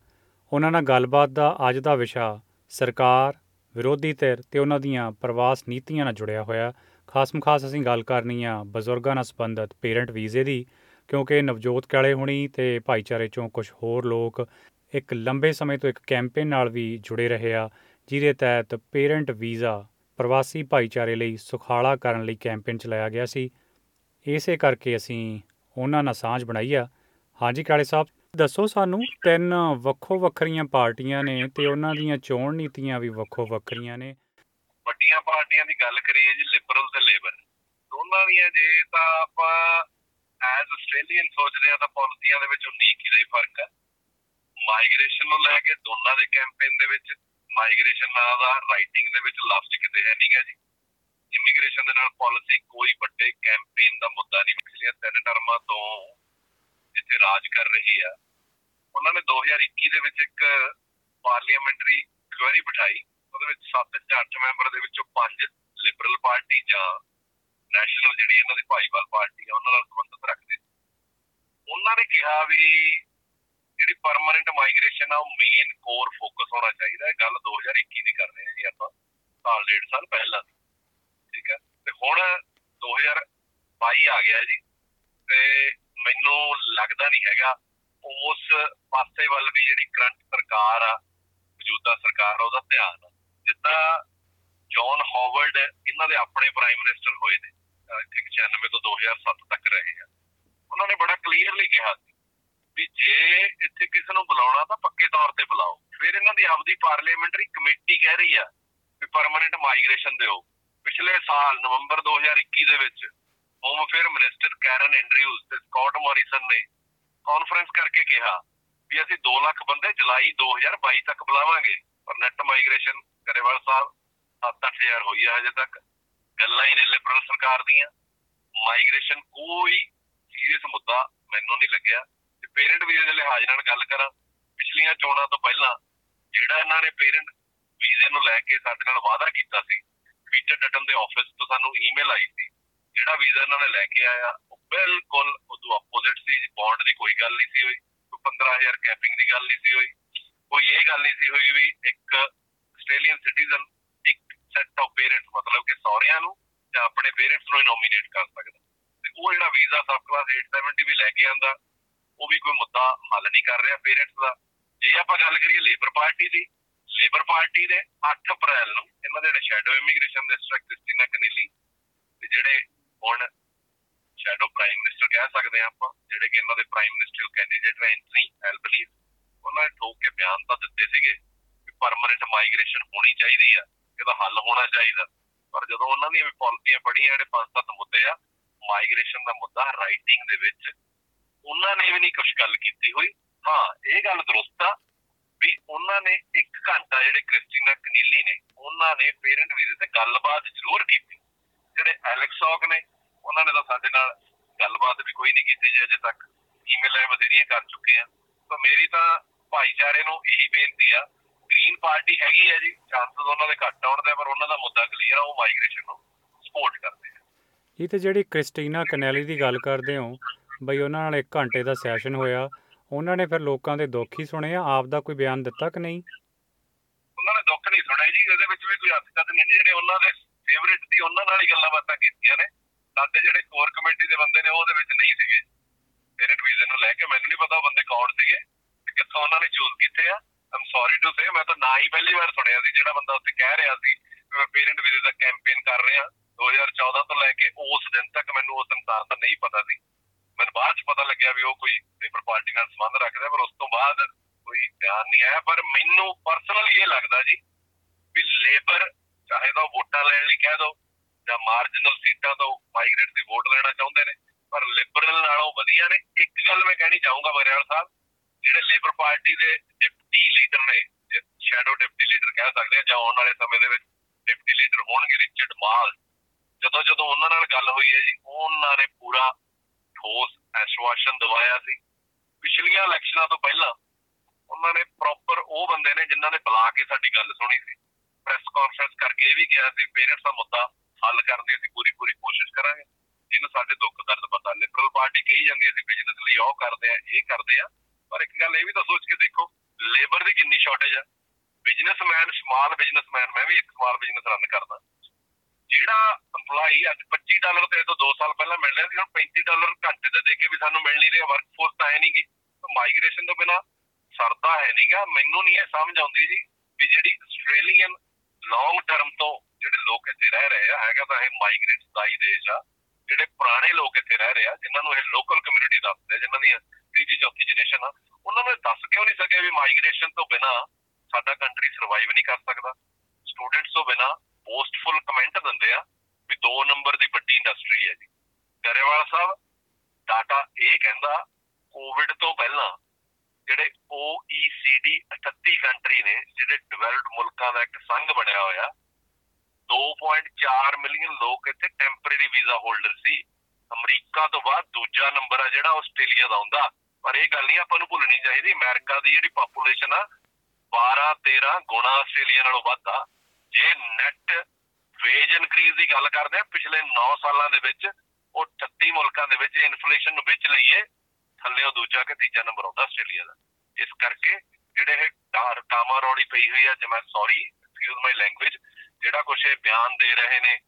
ਉਹਨਾਂ ਨਾਲ ਗੱਲਬਾਤ ਦਾ ਅੱਜ ਦਾ ਵਿਸ਼ਾ ਸਰਕਾਰ, ਵਿਰੋਧੀ ਧਿਰ ਤੇ ਉਹਨਾਂ ਦੀਆਂ ਪ੍ਰਵਾਸ ਨੀਤੀਆਂ ਨਾਲ ਜੁੜਿਆ ਹੋਇਆ। ਖਾਸਮ ਖਾਸ ਅਸੀਂ ਗੱਲ ਕਰਨੀ ਆ ਬਜ਼ੁਰਗਾਂ ਨਾਲ ਸੰਬੰਧਿਤ ਪੇਰੈਂਟ ਵੀਜ਼ੇ ਦੀ, ਕਿਉਂਕਿ ਨਵਜੋਤ ਕੈਲੇ ਹੁਣੀ ਤੇ ਭਾਈਚਾਰੇ ਚੋਂ ਕੁਝ ਹੋਰ ਲੋਕ ਇੱਕ ਲੰਬੇ ਸਮੇਂ ਤੋਂ ਇੱਕ ਕੈਂਪੇਨ ਨਾਲ ਵੀ ਜੁੜੇ ਰਹੇ ਆ, ਜਿਹਦੇ ਤਹਿਤ ਪੇਰੈਂਟ ਵੀਜ਼ਾ ਪ੍ਰਵਾਸੀ ਭਾਈਚਾਰੇ ਲਈ ਸੁਖਾਲਾ ਕਰਨ ਲਈ ਕੈਂਪੇਨ ਚਲਾਇਆ ਗਿਆ ਸੀ। ਇਸੇ ਕਰਕੇ ਅਸੀਂ ਉਹਨਾਂ ਨਾਲ ਸਾਂਝ ਬਣਾਈ ਆ। ਹਾਂਜੀ ਕਾਲੇ ਸਾਹਿਬ, ਦੱਸੋ ਸਾਨੂੰ ਤਿੰਨ ਵੱਖੋ ਵੱਖਰੀਆਂ ਪਾਰਟੀਆਂ ਨੇ ਤੇ ਉਹਨਾਂ ਦੀਆਂ ਚੋਣ ਨੀਤੀਆਂ ਵੀ ਵੱਖੋ ਵੱਖਰੀਆਂ ਨੇ। ਵੱਡੀਆਂ ਪਾਰਟੀਆਂ ਦੀ ਗੱਲ ਕਰੀਏ ਜੀ ਲਿਬਰਲ ਤੇ ਲੇਬਰ ਦੋਨਾਂ ਦੀਆਂ ਜੇ ਤਾਂ ਆਪਾਂ ਐਜ਼ ਆਸਟ੍ਰੇਲੀਅਨ ਸੋਚਦੇ ਆ ਤਾਂ ਪਾਲਿਸੀਆਂ ਦੇ ਵਿੱਚ 19 ਕਿਲੇ ਫ਼ਰਕ ਹੈ ਮਾਈਗ੍ਰੇਸ਼ਨ ਨੂੰ ਲੈ ਕੇ ਦੋਨਾਂ ਦੇ ਕੈਂਪੇਨ ਦੇ ਵਿੱਚ ਮਾਈਗ੍ਰੇਸ਼ਨ ਨਾਂ ਦਾ ਰਾਈਟਿੰਗ ਦੇ ਵਿੱਚ ਲਫ਼ਜ਼ ਕਿਤੇ ਹੈ ਨਹੀਂਗਾ ਜੀ। ਇਮੀਗ੍ਰੇਸ਼ਨ ਦੇ ਨਾਲ ਪਾਲਿਸੀ ਕੋਈ ਵੱਡੇ ਕੈਂਪੇਨ ਦਾ ਮੁੱਦਾ ਨਹੀਂ ਪਿਛਲੀਆਂ ਤਿੰਨ ਟਰਮਾਂ ਤੋਂ ਇੱਥੇ ਰਾਜ ਕਰ ਰਹੀ ਆ। ਉਹਨਾਂ ਨੇ 2021 ਦੇ ਵਿੱਚ ਇੱਕ ਪਾਰਲੀਮੈਂਟਰੀ ਕੁਐਰੀ ਬਿਠਾਈ। ਉਹਦੇ ਵਿੱਚ 7 ਜਾਂ 8 ਮੈਂਬਰ ਦੇ ਵਿੱਚੋਂ 5 ਲਿਬਰਲ ਪਾਰਟੀ ਜਾਂ ਨੈਸ਼ਨਲ ਜਿਹੜੀ ਇਹਨਾਂ ਦੀ ਭਾਈਵਾਲ ਪਾਰਟੀ ਆ, ਉਹਨਾਂ ਨਾਲ ਸੰਬੰਧਤ ਰੱਖਦੇ। ਉਹਨਾਂ ਨੇ ਕਿਹਾ ਵੀ ਜਿਹੜੀ ਪਰਮਨੈਂਟ ਮਾਈਗ੍ਰੇਸ਼ਨ ਆ, ਉਹ ਮੇਨ ਕੋਰ ਫੋਕਸ ਹੋਣਾ ਚਾਹੀਦਾ। ਹੈ ਗੱਲ 2021 ਦੀ ਕਰ ਰਹੇ ਹਾਂ ਜੀ ਆਪਾਂ। ਸਾਲ, ਡੇਢ ਸਾਲ ਪਹਿਲਾਂ ਦੀ। ਠੀਕ ਹੈ। ਤੇ ਹੁਣ 2022 ਆ ਗਿਆ ਜੀ। ਤੇ ਮੈਨੂੰ ਲੱਗਦਾ ਨਹੀਂ ਹੈਗਾ ਉਸ ਪਾਸੇ ਵੱਲ ਵੀ ਜਿਹੜੀ ਕਰੰਟ ਸਰਕਾਰ ਆ, ਮੌਜੂਦਾ ਸਰਕਾਰ ਉਹਦਾ ਧਿਆਨ ਜਿੱਦਾਂ ਜੌਨ ਹਾਵਰਡ ਇਹਨਾਂ ਦੇ ਆਪਣੇ ਪ੍ਰਾਈਮ ਮਿਨਿਸਟਰ ਹੋਏ ਨੇ ਠੀਕ 96 ਤੋਂ 2007 ਤੱਕ ਰਹੇ ਆ। ਉਹਨਾਂ ਨੇ ਬੜਾ ਕਲੀਅਰਲੀ ਕਿਹਾ ਸੀ ਵੀ ਜੇ ਇੱਥੇ ਕਿਸੇ ਨੂੰ ਬੁਲਾਉਣਾ ਤਾਂ ਪੱਕੇ ਤੌਰ ਤੇ ਬੁਲਾਓ। ਫਿਰ ਇਹਨਾਂ ਦੀ ਆਪਦੀ ਪਾਰਲੀਮੈਂਟਰੀ ਕਮੇਟੀ ਕਹਿ ਰਹੀ ਆ ਵੀ ਪਰਮਨੈਂਟ ਮਾਈਗ੍ਰੇਸ਼ਨ ਦਿਓ। ਪਿਛਲੇ ਸਾਲ, ਨਵੰਬਰ 2021 ਦੇ ਵਿੱਚ home affair minister Karen Andrews ਤੇ ਸਕਾਟ ਮੌਰਿਸਨ ਨੇ ਕਾਨਫਰੰਸ ਕਰਕੇ ਕਿਹਾ ਵੀ ਅਸੀਂ 2 ਲੱਖ ਬੰਦੇ ਜੁਲਾਈ 2022 ਤੱਕ ਬੁਲਾਵਾਂਗੇ। ਪਰ ਨੈਟ ਮਾਈਗ੍ਰੇਸ਼ਨ ਕਰੇਵਾਲ ਸਾਹਿਬ 7-8000 ਹੋਈ ਹੈ ਹਜੇ ਤੱਕ। ਗੱਲਾਂ ਹੀ ਨੇ ਲਿਬਰਲ ਸਰਕਾਰ ਦੀਆਂ। ਮਾਈਗ੍ਰੇਸ਼ਨ ਕੋਈ ਸੀਰੀਅਸ ਮੁੱਦਾ ਮੈਨੂੰ ਨਹੀਂ ਲੱਗਿਆ। ਤੇ ਪੇਰੈਂਟ ਵੀਜ਼ੇ ਦੇ ਲਿਹਾਜ਼ ਨਾਲ ਗੱਲ ਕਰਾਂ, ਪਿਛਲੀਆਂ ਚੋਣਾਂ ਤੋਂ ਪਹਿਲਾਂ ਜਿਹੜਾ ਇਹਨਾਂ ਨੇ ਪੇਰੈਂਟ ਵੀਜ਼ੇ ਨੂੰ ਲੈ ਕੇ ਸਾਡੇ ਨਾਲ ਵਾਅਦਾ ਕੀਤਾ ਸੀ ਫੀਚਰ ਡਟਨ ਦੇ ਆਫਿਸ ਤੋਂ ਸਾਨੂੰ ਈਮੇਲ ਆਈ ਸੀ, ਜਿਹੜਾ ਵੀਜ਼ਾ ਇਹਨਾਂ ਨੇ ਲੈ ਕੇ ਆਇਆ, ਉਹ ਬਿਲਕੁਲ ਉਦੋਂ ਆਪੋਜ਼ਿਟ ਸੀ ਬੌਂਡ ਦੀ ਕੋਈ ਗੱਲ ਨਹੀਂ ਸੀ ਹੋਈ, ਕੋਈ 15000 ਕੈਪਿੰਗ ਦੀ ਗੱਲ ਨਹੀਂ ਸੀ ਹੋਈ, ਕੋਈ ਇਹ ਗੱਲ ਨਹੀਂ ਸੀ ਹੋਈ ਵੀ ਇੱਕ ਆਸਟ੍ਰੇਲੀਅਨ ਸਿਟੀਜ਼ਨ ਇੱਕ ਸੈਟ ਆਫ ਪੇਰੈਂਟਸ ਮਤਲਬ ਕਿ ਸਹੁਰਿਆਂ ਨੂੰ ਜਾਂ ਆਪਣੇ ਪੇਰੈਂਟਸ ਨੂੰ ਨੋਮੀਨੇਟ ਕਰ ਸਕਦਾ। ਤੇ ਉਹ ਜਿਹੜਾ ਵੀਜ਼ਾ ਸਬ ਕਲਾਸ 870 ਵੀ ਲੈ ਕੇ ਆਂਦਾ, ਉਹ ਵੀ ਕੋਈ ਮੁੱਦਾ ਹੱਲ ਨਹੀਂ ਕਰ ਰਿਹਾ ਪੇਰੈਂਟਸ ਦਾ। ਜੇ ਆਪਾਂ ਗੱਲ ਕਰੀਏ ਲੇਬਰ ਪਾਰਟੀ ਦੀ ਲੇਬਰ ਪਾਰਟੀ ਦੇ 8 ਅਪ੍ਰੈਲ ਨੂੰ ਇਹਨਾਂ ਦੇ ਜਿਹੜੇ ਸ਼ੈਡੋ ਇਮੀਗ੍ਰੇਸ਼ਨ ਦੇ ਸਟ੍ਰਕ ਕ੍ਰਿਸਟੀਨਾ ਕਨੀਲੀ, ਤੇ ਜਿਹੜੇ ਹੁਣ ਸ਼ੈਡੋ ਪ੍ਰਾਈਮ ਮਿਨਿਸਟਰ ਕਹਿ ਸਕਦੇ ਆ ਆਪਾਂ, ਜਿਹੜੇ ਕਿ ਇਹਨਾਂ ਦੇ ਪ੍ਰਾਈਮ ਮਿਨਿਸਟਰ ਕੈਂਡੀਡੇਟ ਨੇ ਐਂਥਨੀ ਐਲਬਲੀਸ ਉਹਨਾਂ ਨੇ ਠੋਕ ਕੇ ਬਿਆਨ ਤਾਂ ਦਿੱਤੇ ਸੀਗੇ ਕਿ ਪਰਮਨੈਂਟ ਮਾਈਗ੍ਰੇਸ਼ਨ ਹੋਣੀ ਚਾਹੀਦੀ ਆ, ਇਹਦਾ ਹੱਲ ਹੋਣਾ ਚਾਹੀਦਾ। ਪਰ ਜਦੋਂ ਉਹਨਾਂ ਦੀਆਂ ਵੀ ਪਾਲਿਸੀਆਂ ਪੜੀਆਂ ਜਿਹੜੇ ਪੰਜ ਸੱਤ ਮੁੱਦੇ ਆ ਮਾਈਗ੍ਰੇਸ਼ਨ ਦਾ ਮੁੱਦਾ ਰਾਈਟਿੰਗ ਦੇ ਵਿੱਚ, ਉਹਨਾਂ ਨੇ ਵੀ ਨਹੀਂ ਕੁਝ ਗੱਲ ਕੀਤੀ ਹੋਈ। ਹਾਂ, ਇਹ ਗੱਲ ਦਰੁਸਤ ਆ ਵੀ ਉਹਨਾਂ ਨੇ 1 ਘੰਟਾ ਜਿਹੜੇ ਕ੍ਰਿਸਟੀਨਾ ਕਨੀਲੀ ਨੇ, ਉਹਨਾਂ ਨੇ ਪੇਰੈਂਟ ਵੀਜ਼ੇ ਤੇ ਗੱਲਬਾਤ ਜ਼ਰੂਰ ਕੀਤੀ। ਜਿਹੜੇ ਐਲੈਕਸੌਕ ਨੇ, ਉਹਨਾਂ ਨੇ ਤਾਂ ਸਾਡੇ ਨਾਲ ਗੱਲਬਾਤ ਵੀ ਕੋਈ ਨਹੀਂ ਕੀਤੀ ਜੀ ਅਜੇ ਤੱਕ। ਈਮੇਲਾਂ ਬਥੇਰੀਆਂ ਕਰ ਚੁੱਕੇ ਆ। ਤਾਂ ਮੇਰੀ ਤਾਂ ਭਾਈਚਾਰੇ ਨੂੰ ਇਹੀ ਬੇਨਤੀ ਆ ਗ੍ਰੀਨ ਪਾਰਟੀ ਹੈਗੀ ਹੈ ਜੀ ਚਾਂਸਸ ਉਹਨਾਂ ਦੇ ਘੱਟ ਆਉਣ ਦੇ ਪਰ ਉਹਨਾਂ ਦਾ ਮੁੱਦਾ ਕਲੀਅਰ ਆ, ਉਹ ਮਾਈਗ੍ਰੇਸ਼ਨ ਨੂੰ ਸਪੋਰਟ ਕਰਦੇ ਆ। ਇਹ ਤੇ ਜਿਹੜੀ ਕ੍ਰਿਸਟੀਨਾ ਕਨੈਲੀ ਦੀ ਗੱਲ ਕਰਦੇ ਹੋ, ਬਈ ਉਹਨਾਂ ਨਾਲ 1 ਘੰਟੇ ਦਾ ਸੈਸ਼ਨ ਹੋਇਆ ਉਹਨਾਂ ਨੇ ਫਿਰ ਲੋਕਾਂ ਦੇ ਦੁੱਖ ਹੀ ਸੁਣੇ ਆ? ਆਪ ਦਾ ਕੋਈ ਬਿਆਨ ਦਿੱਤਾ ਕਿ ਨਹੀਂ? ਉਹਨਾਂ ਨੇ ਦੁੱਖ ਨਹੀਂ ਸੁਣਿਆ ਜੀ। ਉਹਦੇ ਵਿੱਚ ਵੀ ਕੋਈ ਹੱਥਕਤ ਨਹੀਂ। ਜਿਹੜੇ ਉਹਨਾਂ ਦੇ ਫੇਵਰਿਟ ਦੀ ਉਹਨਾਂ ਨਾਲ ਹੀ ਗੱਲਾਂ ਬਾਤਾਂ ਕੀਤੀਆਂ ਨੇ। ਸਾਡੇ ਜਿਹੜੇ ਕੋਰ ਕਮੇਟੀ ਦੇ ਬੰਦੇ ਨੇ ਉਹਦੇ ਵਿੱਚ ਨਹੀਂ ਸੀਗੇ। ਪੇਰੈਂਟ ਵੀਜ਼ੇ ਨੂੰ ਲੈ ਕੇ ਮੈਨੂੰ ਨਹੀਂ ਪਤਾ ਉਹ ਬੰਦੇ ਕੌਣ ਸੀਗੇ ਤੇ ਕਿੱਥੋਂ ਉਹਨਾਂ ਨੇ ਚੂਜ਼ ਕੀਤੇ ਆ। ਆਮ ਸੌਰੀ ਟੂ ਸੇ ਮੈਂ ਤਾਂ ਨਾ ਹੀ ਪਹਿਲੀ ਵਾਰ ਸੁਣਿਆ ਸੀ ਜਿਹੜਾ ਬੰਦਾ ਉੱਥੇ ਕਹਿ ਰਿਹਾ ਸੀ ਕਿ ਮੈਂ ਪੇਰੈਂਟ ਵੀਜ਼ੇ ਦਾ ਕੈਂਪੇਨ ਕਰ ਰਿਹਾ। 2014 ਤੋਂ ਲੈ ਕੇ ਉਸ ਦਿਨ ਤੱਕ ਮੈਨੂੰ ਉਸ ਇਨਸਾਨ ਦਾ ਨਹੀਂ ਪਤਾ ਸੀ। ਮੈਨੂੰ ਬਾਅਦ ਚ ਪਤਾ ਲੱਗਿਆ ਵੀ ਉਹ ਕੋਈ ਲੇਬਰ ਪਾਰਟੀ ਨਾਲ ਸੰਬੰਧ ਰੱਖਦਾ ਪਰ ਉਸ ਤੋਂ ਬਾਅਦ ਕੋਈ ਬਿਆਨ ਨਹੀਂ ਆਇਆ। ਪਰ ਮੈਨੂੰ ਪਰਸਨਲੀ ਇਹ ਲੱਗਦਾ ਜੀ ਵੀ ਲੇਬਰ ਚਾਹੇ ਤਾਂ ਉਹ ਵੋਟਾਂ ਲੈਣ ਲਈ ਕਹਿ ਦੋ ਜਾਂ ਮਾਰਜਨਲ ਸੀਟਾਂ ਤੋਂ ਮਾਈਗ੍ਰੇਟ ਦੀ ਵੋਟ ਲੈਣਾ ਚਾਹੁੰਦੇ ਨੇ, ਪਰ ਲਿਬਰਲ ਨਾਲੋਂ ਵਧੀਆ ਨੇ। ਇੱਕ ਗੱਲ ਮੈਂ ਕਹਿਣੀ ਚਾਹੂੰਗਾ ਬਰਿਆਲ ਸਾਹਿਬ, ਜਿਹੜੇ ਲੇਬਰ ਪਾਰਟੀ ਦੇ ਡਿਪਟੀ ਲੀਡਰ ਨੇ ਸ਼ੈਡੋ ਡਿਪਟੀ ਲੀਡਰ ਕਹਿ ਸਕਦੇ ਆ, ਜਾਂ ਆਉਣ ਵਾਲੇ ਸਮੇਂ ਦੇ ਵਿੱਚ ਡਿਪਟੀ ਲੀਡਰ ਹੋਣਗੇ, ਰਿਚਰਡ ਮਾਲ ਜਦੋਂ ਜਦੋਂ ਉਹਨਾਂ ਨਾਲ ਗੱਲ ਹੋਈ ਹੈ ਜੀ, ਉਹਨਾਂ ਨੇ ਪੂਰਾ ਠੋਸ ਐਸ਼ਵਾਸ਼ਨ ਦਵਾਇਆ ਸੀ। ਪਿਛਲੀਆਂ ਇਲੈਕਸ਼ਨਾਂ ਤੋਂ ਪਹਿਲਾਂ ਉਹਨਾਂ ਨੇ ਪ੍ਰੋਪਰ ਉਹ ਬੰਦੇ ਨੇ ਜਿਨ੍ਹਾਂ ਨੇ ਬੁਲਾ ਕੇ ਸਾਡੀ ਗੱਲ ਸੁਣੀ ਸੀ। ਪ੍ਰੈਸ ਕਾਨਫਰੰਸ ਕਰਕੇ ਇਹ ਵੀ ਕਿਹਾ ਸੀ ਪੇਰੈਂਟਸ ਦਾ ਮੁੱਦਾ ਹੱਲ ਕਰਨ ਦੀ ਅਸੀਂ ਪੂਰੀ ਪੂਰੀ ਕੋਸ਼ਿਸ਼ ਕਰਾਂਗੇ। ਜਿਹਨੂੰ ਸਾਡੇ ਦੁੱਖ, ਦਰਦ ਪਤਾ ਲਿਬਰਲ ਪਾਰਟੀ ਕਹੀ ਜਾਂਦੀ ਅਸੀਂ ਬਿਜ਼ਨਸ ਲਈ ਉਹ ਕਰਦੇ ਆ ਇਹ ਕਰਦੇ ਆ ਪਰ ਇੱਕ ਗੱਲ ਇਹ ਵੀ ਤਾਂ ਸੋਚ ਕੇ ਦੇਖੋ ਲੇਬਰ ਦੀ ਕਿੰਨੀ ਸ਼ਾਰਟੇਜ ਆ। ਬਿਜ਼ਨਸਮੈਨ ਸਮਾਲ ਬਿਜ਼ਨਸਮੈਨ ਮੈਂ ਵੀ ਇੱਕ ਸਮਾਲ ਬਿਜ਼ਨਸ ਰਨ ਕਰਦਾ। ਜਿਹੜਾ EMPLOYEE ਅੱਜ 25 ਡਾਲਰ ਤੇ ਤੋਂ 2 ਸਾਲ ਪਹਿਲਾਂ ਮਿਲ ਰਿਹਾ ਸੀ ਹੁਣ 35 ਡਾਲਰ ਘੰਟੇ ਦੇ ਦੇ ਕੇ ਵੀ ਸਾਨੂੰ ਮਿਲ ਨਹੀਂ ਰਿਹਾ ਵਰਕਫੋਰਸ ਤਾਂ ਹੈ ਨਹੀਂਗੀ ਮਾਈਗ੍ਰੇਸ਼ਨ ਤੋਂ ਬਿਨਾ ਸਰਦਾ ਹੈ ਨਹੀਂਗਾ ਮੈਨੂੰ ਨਹੀਂ ਇਹ ਸਮਝ ਆਉਂਦੀ ਜੀ ਵੀ ਜਿਹੜੀ ਆਸਟ੍ਰੇਲੀਅਨ ਲੌਂਗ ਟਰਮ ਤੋਂ ਜਿਹੜੇ ਲੋਕ ਇੱਥੇ ਰਹਿ ਰਹੇ ਆ ਹੈਗਾ ਤਾਂ ਇਹ ਮਾਈਗ੍ਰੇਟ ਦਾ ਹੀ ਦੇਸ਼ ਆ। ਜਿਹੜੇ ਪੁਰਾਣੇ ਲੋਕ ਇੱਥੇ ਰਹਿ ਰਹੇ ਆ ਜਿਨ੍ਹਾਂ ਨੂੰ ਇਹ ਲੋਕਲ ਕਮਿਊਨਿਟੀ ਦੱਸਦੇ ਆ, ਜਿਨ੍ਹਾਂ ਦੀਆਂ ਤੀਜੀ ਚੌਥੀ ਜਨਰੇਸ਼ਨ ਆ ਉਹਨਾਂ ਨੂੰ ਇਹ ਦੱਸ ਕਿਉਂ ਨਹੀਂ ਸਕੇ ਵੀ ਮਾਈਗ੍ਰੇਸ਼ਨ ਤੋਂ ਬਿਨਾ ਸਾਡਾ ਕੰਟਰੀ ਸਰਵਾਈਵ ਨਹੀਂ ਕਰ ਸਕਦਾ? ਸਟੂਡੈਂਟਸ ਤੋਂ ਬਿਨਾ ਪੋਸਟਫੁਲ ਕਮੈਂਟ ਦਿੰਦੇ ਆ ਵੀ ਦੋ ਨੰਬਰ ਦੀ ਵੱਡੀ ਇੰਡਸਟਰੀ ਹੈ ਜੀ। ਗਰੇਵਾਲ ਸਾਹਿਬ ਡਾਟਾ ਇਹ ਕਹਿੰਦਾ ਕੋਵਿਡ ਤੋਂ ਪਹਿਲਾਂ ਜਿਹੜੇ OECD 38 ਕੰਟਰੀ ਨੇ, ਜਿਹੜੇ ਡਿਵੈਲਪਡ ਮੁਲਕਾਂ ਦਾ ਇੱਕ ਸੰਘ ਬਣਿਆ ਹੋਇਆ 2.4 ਮਿਲੀਅਨ ਲੋਕ ਇੱਥੇ ਟੈਂਪਰੇਰੀ ਵੀਜ਼ਾ ਹੋਲਡਰ ਸੀ। ਅਮਰੀਕਾ ਤੋਂ ਬਾਅਦ ਦੂਜਾ ਨੰਬਰ ਆ ਜਿਹੜਾ ਆਸਟ੍ਰੇਲੀਆ ਦਾ ਹੁੰਦਾ। ਪਰ ਇਹ ਗੱਲ ਨਹੀਂ, ਆਪਾਂ ਨੂੰ ਭੁੱਲਣੀ ਚਾਹੀਦੀ। ਅਮਰੀਕਾ ਦੀ ਜਿਹੜੀ ਪਾਪੂਲੇਸ਼ਨ ਆ 12 13 ਗੁਣਾ ਆਸਟ੍ਰੇਲੀਆ ਨਾਲੋਂ ਵੱਧ ਆ। ਜੇ ਨੈਟ ਵੇਜ ਇਨਕਰੀਜ਼ ਦੀ ਗੱਲ ਕਰਦੇ ਆ, ਪਿਛਲੇ 9 ਸਾਲਾਂ ਦੇ ਵਿੱਚ ਉਹ 38 ਮੁਲਕਾਂ ਦੇ ਵਿੱਚ ਇਨਫਲੇਸ਼ਨ ਨੂੰ ਵਿੱਚ ਲਈਏ, ਥੱਲੇੋਂ ਦੂਜਾ ਕਿ ਤੀਜਾ ਨੰਬਰ ਆਉਂਦਾ ਆਸਟ੍ਰੇਲੀਆ ਦਾ। ਇਸ ਕਰਕੇ ਜਿਹੜੇ ਇਹ ਟਾਰ ਟਾਮਾ ਰੌਲੀ ਪਈ ਹੋਈ ਆ ਜਿਵੇਂ ਸੌਰੀ ਐਕਸਕਿਊਜ਼ ਮਾਈ ਲੈਂਗੁਏਜ ਜਿਹੜਾ ਕੁਛ ਇਹ ਬਿਆਨ ਦੇ ਰਹੇ ਨੇ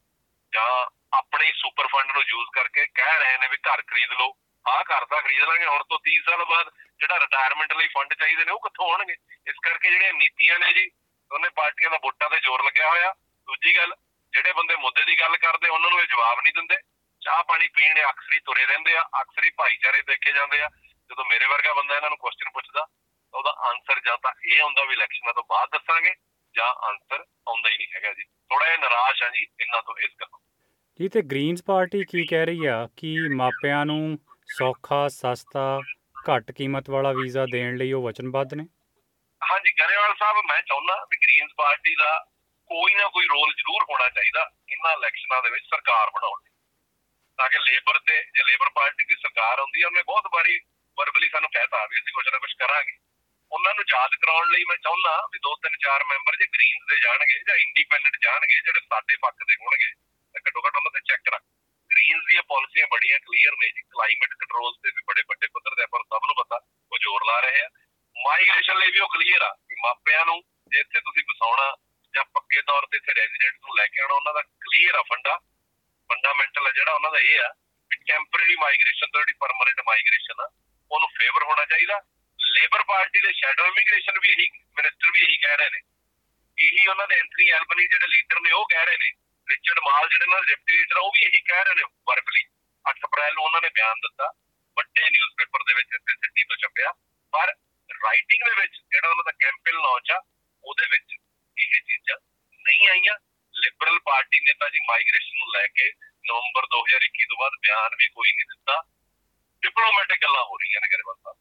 ਜਾਂ ਆਪਣੇ ਹੀ ਸੁਪਰ ਫੰਡ ਨੂੰ ਯੂਜ਼ ਕਰਕੇ ਕਹਿ ਰਹੇ ਨੇ ਵੀ ਘਰ ਖਰੀਦ ਲਓ, ਆਹ ਘਰ ਤਾਂ ਖਰੀਦ ਲਾਂਗੇ, ਹੁਣ ਤੋਂ 30 ਸਾਲ ਬਾਅਦ ਜਿਹੜਾ ਰਿਟਾਇਰਮੈਂਟ ਲਈ ਫੰਡ ਚਾਹੀਦੇ ਨੇ, ਉਹ ਕਿੱਥੋਂ ਆਉਣਗੇ? ਇਸ ਕਰਕੇ ਜਿਹੜੀਆਂ ਨੀਤੀਆਂ ਨੇ ਜੀ ਦੋਨੇ ਪਾਰਟੀਆਂ ਦਾ ਵੋਟਾਂ ਤੇ ਜ਼ੋਰ ਲੱਗਿਆ ਹੋਇਆ। ਦੂਜੀ ਗੱਲ, ਜਿਹੜੇ ਬੰਦੇ ਮੁੱਦੇ ਦੀ ਗੱਲ ਕਰਦੇ, ਉਹਨਾਂ ਨੂੰ ਇਹ ਜਵਾਬ ਨਹੀਂ ਦਿੰਦੇ। ਚਾਹ ਪਾਣੀ ਪੀਣ ਇਹ ਅਕਸਰ ਹੀ ਤੁਰੇ ਰਹਿੰਦੇ ਆ, ਅਕਸਰ ਹੀ ਭਾਈਚਾਰੇ ਦੇਖੇ ਜਾਂਦੇ ਆ। ਜਦੋਂ ਮੇਰੇ ਵਰਗਾ ਬੰਦਾ ਇਹਨਾਂ ਨੂੰ ਕੁਐਸਚਨ ਪੁੱਛਦਾ, ਤਾਂ ਉਹਦਾ ਆਨਸਰ ਜਾਂ ਤਾਂ ਇਹ ਹੁੰਦਾ ਵੀ ਇਲੈਕਸ਼ਨਾਂ ਤੋਂ ਬਾਅਦ ਦੱਸਾਂਗੇ, ਜਾਂ ਆਨਸਰ ਆਉਂਦਾ ਹੀ ਨਹੀਂ ਹੈਗਾ ਜੀ। ਥੋੜਾ ਜਿਹਾ ਨਿਰਾਸ਼ ਆ ਜੀ, ਇਹਨਾਂ ਤੋਂ ਇਸ ਗੱਲੋਂ। ਜੀ, ਤੇ ਗ੍ਰੀਨਸ ਪਾਰਟੀ ਕੀ ਕਹਿ ਰਹੀ ਆ? ਕਿ ਮਾਪਿਆਂ ਨੂੰ ਸੌਖਾ, ਸਸਤਾ, ਘੱਟ ਕੀਮਤ ਵਾਲਾ ਵੀਜ਼ਾ ਦੇਣ ਲਈ ਉਹ ਵਚਨਬੱਧ ਨੇ? ਹਾਂਜੀ, ਗਰੇਵਾਲ ਸਾਹਿਬ, ਮੈਂ ਚਾਹੁੰਦਾ ਵੀ ਗ੍ਰੀਨਸ ਪਾਰਟੀ ਦਾ ਕੋਈ ਨਾ ਕੋਈ ਰੋਲ ਜ਼ਰੂਰ ਹੋਣਾ ਚਾਹੀਦਾ ਇਹਨਾਂ ਇਲੈਕਸ਼ਨਾਂ ਦੇ ਵਿੱਚ ਸਰਕਾਰ ਬਣਾਉਣ ਲਈ। ਤਾਂ ਕਿ ਲੇਬਰ ਤੇ, ਜੇ ਲੇਬਰ ਪਾਰਟੀ ਦੀ ਸਰਕਾਰ ਹੁੰਦੀ ਹੈ ਉਹਨੇ ਬਹੁਤ ਵਾਰੀ ਵਰਬਲੀ ਸਾਨੂੰ ਕਹਿਤਾ ਵੀ ਅਸੀਂ ਕੁਝ ਨਾ ਕੁਝ ਕਰਾਂਗੇ। ਉਹਨਾਂ ਨੂੰ ਯਾਦ ਕਰਾਉਣ ਲਈ ਮੈਂ ਚਾਹੁੰਦਾ ਵੀ ਦੋ ਤਿੰਨ ਚਾਰ ਮੈਂਬਰ ਜੇ ਗ੍ਰੀਨਸ ਦੇ ਜਾਣਗੇ ਜਾਂ ਇੰਡੀਪੈਂਡੈਂਟ ਜਾਣਗੇ, ਜਿਹੜੇ ਸਾਡੇ ਪੱਖ ਦੇ ਹੋਣਗੇ, ਤਾਂ ਘੱਟੋ ਘੱਟ ਉਹਨਾਂ ਤੇ ਚੈੱਕ ਰੱਖ ਗ੍ਰੀਨਸ ਦੀਆਂ ਪਾਲਿਸੀਆਂ ਬੜੀਆਂ ਕਲੀਅਰ ਨੇ ਜੀ ਕਲਾਈਮੇਟ ਕੰਟਰੋਲ ਤੇ ਵੀ ਬੜੇ ਵੱਡੇ ਪੱਧਰ ਤੇ ਆਪਾਂ ਨੂੰ ਸਭ ਨੂੰ ਪਤਾ, ਉਹ ਜ਼ੋਰ ਲਾ ਰਹੇ ਆ। ਮਾਈਗ੍ਰੇਸ਼ਨ ਲਈ ਵੀ ਉਹ ਕਲੀਅਰ ਆ ਵੀ ਮਾਪਿਆਂ ਨੂੰ ਜੇ ਇੱਥੇ ਤੁਸੀਂ ਵਸਾਉਣਾ ਜਾਂ ਪੱਕੇ ਤੌਰ ਤੇ ਇੱਥੇ ਰੈਜ਼ੀਡੈਂਟ ਨੂੰ ਲੈ ਕੇ ਆਉਣਾ, ਉਹਨਾਂ ਦਾ ਕਲੀਅਰ ਆ ਫੰਡਾ ਫੰਡਾਮੈਂਟਲ ਆ ਜਿਹੜਾ ਉਹਨਾਂ ਦਾ ਇਹ ਆ ਵੀ ਟੈਂਪਰੇਰੀ ਮਾਈਗ੍ਰੇਸ਼ਨ ਤੋਂ ਜਿਹੜੀ ਪਰਮਨੈਂਟ ਮਾਈਗ੍ਰੇਸ਼ਨ ਆ, ਉਹਨੂੰ ਫੇਵਰ ਹੋਣਾ ਚਾਹੀਦਾ। ਲੇਬਰ ਪਾਰਟੀ ਦੇ ਸ਼ੈਡੋ ਇਮੀਗ੍ਰੇਸ਼ਨ ਵੀ ਇਹੀ ਮਿਨਿਸਟਰ ਵੀ ਇਹੀ ਕਹਿ ਰਹੇ ਨੇ। ਇਹੀ ਉਹਨਾਂ ਦੇ ਐਂਥਨੀ ਐਲਬਨੀ ਜਿਹੜੇ ਲੀਡਰ ਨੇ, ਉਹ ਕਹਿ ਰਹੇ ਨੇ। ਰਿਚਰਡ ਮਾਲ ਜਿਹੜੇ ਨਾਲ ਡਿਪਟੀ ਲੀਡਰ ਉਹ ਵੀ ਇਹੀ ਕਹਿ ਰਹੇ ਨੇ ਵਰਬਲੀ 8 ਅਪ੍ਰੈਲ ਨੂੰ ਉਹਨਾਂ ਨੇ ਬਿਆਨ ਦਿੱਤਾ, ਵੱਡੇ ਨਿਊਜ਼ਪੇਪਰ ਦੇ ਵਿੱਚ ਇੱਥੇ ਸਿੱਟੀ ਤੋਂ ਛਪਿਆ। ਪਰ ਰਾਈਟਿੰਗ ਦੇ ਵਿੱਚ ਜਿਹੜਾ ਉਹਨਾਂ ਦਾ ਕੈਂਪੇਨ ਲਾਂਚ ਆ, ਉਹਦੇ ਵਿੱਚ ਇਹ ਚੀਜ਼ਾਂ ਨਹੀਂ ਆਈਆਂ। Liberal party Neta ji migration ਨੂੰ ਲੈ ਕੇ ਨਵੰਬਰ 2021 ਤੋਂ ਬਾਅਦ ਬਿਆਨ ਵੀ ਕੋਈ ਨਹੀਂ ਦਿੱਤਾ। ਡਿਪਲੋਮੈਟਿਕ ਗੱਲਾਂ ਹੋ ਰਹੀਆਂ ਨੇ ਗਰੇਵਾਲ ਸਾਹਿਬ।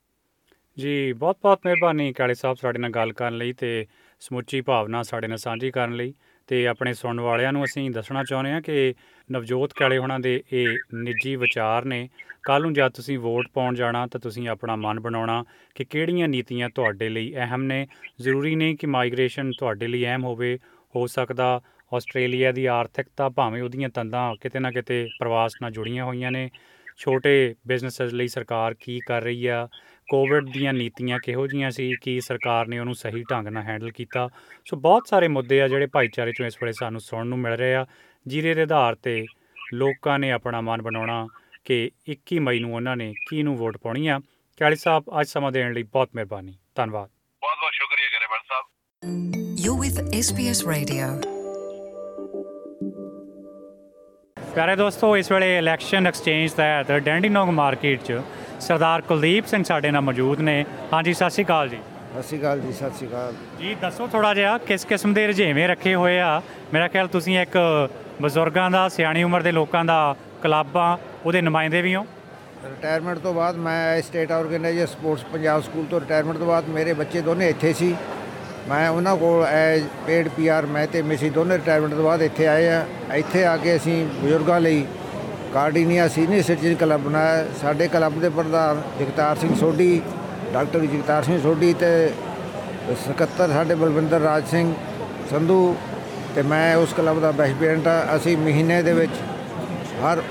ਜੀ ਬਹੁਤ ਬਹੁਤ ਮਿਹਰਬਾਨੀ ਕਾਲੇ ਸਾਹਿਬ ਸਾਡੇ ਨਾਲ ਗੱਲ ਕਰਨ ਲਈ ਤੇ ਸਮੁੱਚੀ ਭਾਵਨਾ ਸਾਡੇ ਨਾਲ ਸਾਂਝੀ ਕਰਨ ਲਈ। ਤੇ ਆਪਣੇ ਸੁਣਨ ਵਾਲਿਆਂ ਨੂੰ ਅਸੀਂ ਦੱਸਣਾ ਚਾਹੁੰਦੇ ਹਾਂ ਕਿ ਨਵਜੋਤ ਕਾਲੇ ਹੋਣਾ ਦੇ ਇਹ ਨਿੱਜੀ ਵਿਚਾਰ ਨੇ। ਕੱਲ ਨੂੰ ਜਦ ਤੁਸੀਂ ਵੋਟ ਪਾਉਣ ਜਾਣਾ ਤਾਂ ਤੁਸੀਂ ਆਪਣਾ ਮਨ ਬਣਾਉਣਾ ਕਿ ਕਿਹੜੀਆਂ ਨੀਤੀਆਂ ਤੁਹਾਡੇ ਲਈ ਅਹਿਮ ਨੇ। ਜ਼ਰੂਰੀ ਨਹੀਂ ਕਿ ਮਾਈਗ੍ਰੇਸ਼ਨ ਤੁਹਾਡੇ ਲਈ ਅਹਿਮ ਹੋਵੇ, ਹੋ ਸਕਦਾ ਆਸਟ੍ਰੇਲੀਆ ਦੀ ਆਰਥਿਕਤਾ ਭਾਵੇਂ ਉਹਦੀਆਂ ਤੰਦਾਂ ਕਿਤੇ ਨਾ ਕਿਤੇ ਪ੍ਰਵਾਸ ਨਾਲ ਜੁੜੀਆਂ ਹੋਈਆਂ ਨੇ। ਛੋਟੇ ਬਿਜ਼ਨੈਸਸ ਲਈ ਸਰਕਾਰ ਕੀ ਕਰ ਰਹੀ ਆ? ਕੋਵਿਡ ਦੀਆਂ ਨੀਤੀਆਂ ਕਿਹੋ ਜੀਆਂ ਸੀ ਕੀ ਸਰਕਾਰ ਨੇ ਉਹਨੂੰ ਸਹੀ ਢੰਗ ਨਾਲ ਹੈਂਡਲ ਕੀਤਾ? ਸੋ ਬਹੁਤ ਸਾਰੇ ਮੁੱਦੇ ਆ ਜਿਹੜੇ ਭਾਈਚਾਰੇ ਚੋਂ ਇਸ ਵੇਲੇ ਸਾਨੂੰ ਸੁਣਨ ਨੂੰ ਮਿਲ ਰਹੇ ਆ। ਜਿਹਦੇ ਦੇ ਆਧਾਰ ਤੇ ਲੋਕਾਂ ਨੇ ਆਪਣਾ ਮਨ ਬਣਾਉਣਾ ਕਿ 21 ਮਈ ਨੂੰ ਉਹਨਾਂ ਨੇ ਕਿਹਨੂੰ ਵੋਟ ਪਾਉਣੀ ਆ। ਕਾਲੀ ਸਾਹਿਬ ਅੱਜ ਸਮਾਂ ਦੇਣ ਲਈ ਬਹੁਤ ਮਿਹਰਬਾਨੀ। ਧੰਨਵਾਦ। ਬਹੁਤ ਬਹੁਤ ਸ਼ੁਕਰੀਆ ਗਰੇਵਾਲ ਸਾਹਿਬ। You're with SBS Radio. ਪਿਆਰੇ ਦੋਸਤੋ ਇਸ ਵੇਲੇ ਇਲੈਕਸ਼ਨ ਐਕਸਚੇਂਜ ਤਹਿਤ ਡੈਂਡੀਨੋਂਗ ਮਾਰਕੀਟ 'ਚ ਸਰਦਾਰ ਕੁਲਦੀਪ ਸਿੰਘ ਸਾਡੇ ਨਾਲ ਮੌਜੂਦ ਨੇ। ਹਾਂਜੀ ਸਤਿ ਸ਼੍ਰੀ ਅਕਾਲ ਜੀ। ਸਤਿ ਸ਼੍ਰੀ ਅਕਾਲ ਜੀ ਸਤਿ ਸ਼੍ਰੀ ਅਕਾਲ। ਜੀ ਦੱਸੋ ਥੋੜਾ ਜਿਹਾ ਕਿਸ ਕਿਸਮ ਦੇ ਰੁਝੇਵੇਂ ਰੱਖੇ ਹੋਏ ਆ? ਮੇਰਾ ਖਿਆਲ ਤੁਸੀਂ ਇੱਕ ਬਜ਼ੁਰਗਾਂ ਦਾ ਸਿਆਣੀ ਉਮਰ ਦੇ ਲੋਕਾਂ ਦਾ ਕਲੱਬ ਉਹਦੇ ਨੁਮਾਇੰਦੇ ਵੀ ਹੋ? ਰਿਟਾਇਰਮੈਂਟ ਤੋਂ ਬਾਅਦ ਮੈਂ state organiser sports Punjab school ਤੋਂ ਰਿਟਾਇਰਮੈਂਟ ਤੋਂ ਬਾਅਦ ਮੇਰੇ ਬੱਚੇ ਦੋਨੇ ਇੱਥੇ ਸੀ। ਮੈਂ ਉਹਨਾਂ ਕੋਲ ਐਜ਼ ਪੇਡ ਪੀਆਰ ਮੈਂ ਤੇ ਮਿਸੀ ਦੋਨੇ ਰਿਟਾਇਰਮੈਂਟ ਤੋਂ ਬਾਅਦ ਇੱਥੇ ਆਏ ਆ। ਇੱਥੇ ਆ ਕੇ ਅਸੀਂ ਬਜ਼ੁਰਗਾਂ ਲਈ ਕਾਰਡੀਨੀਆ ਸੀਨੀਅਰ ਸਿਟੀਜ਼ਨ ਕਲੱਬ ਬਣਾਇਆ। ਸਾਡੇ ਕਲੱਬ ਦੇ ਪ੍ਰਧਾਨ ਜਗਤਾਰ ਸਿੰਘ ਸੋਢੀ, ਡਾਕਟਰ ਜਗਤਾਰ ਸਿੰਘ ਸੋਢੀ ਤੇ ਸਕੱਤਰ ਸਾਡੇ ਬਲਵਿੰਦਰ ਰਾਜ ਸਿੰਘ ਸੰਧੂ ਤੇ ਮੈਂ ਉਸ ਕਲੱਬ ਦਾ ਪ੍ਰੈਜ਼ੀਡੈਂਟ ਆ। ਅਸੀਂ ਮਹੀਨੇ ਦੇ ਵਿੱਚ ਹਰ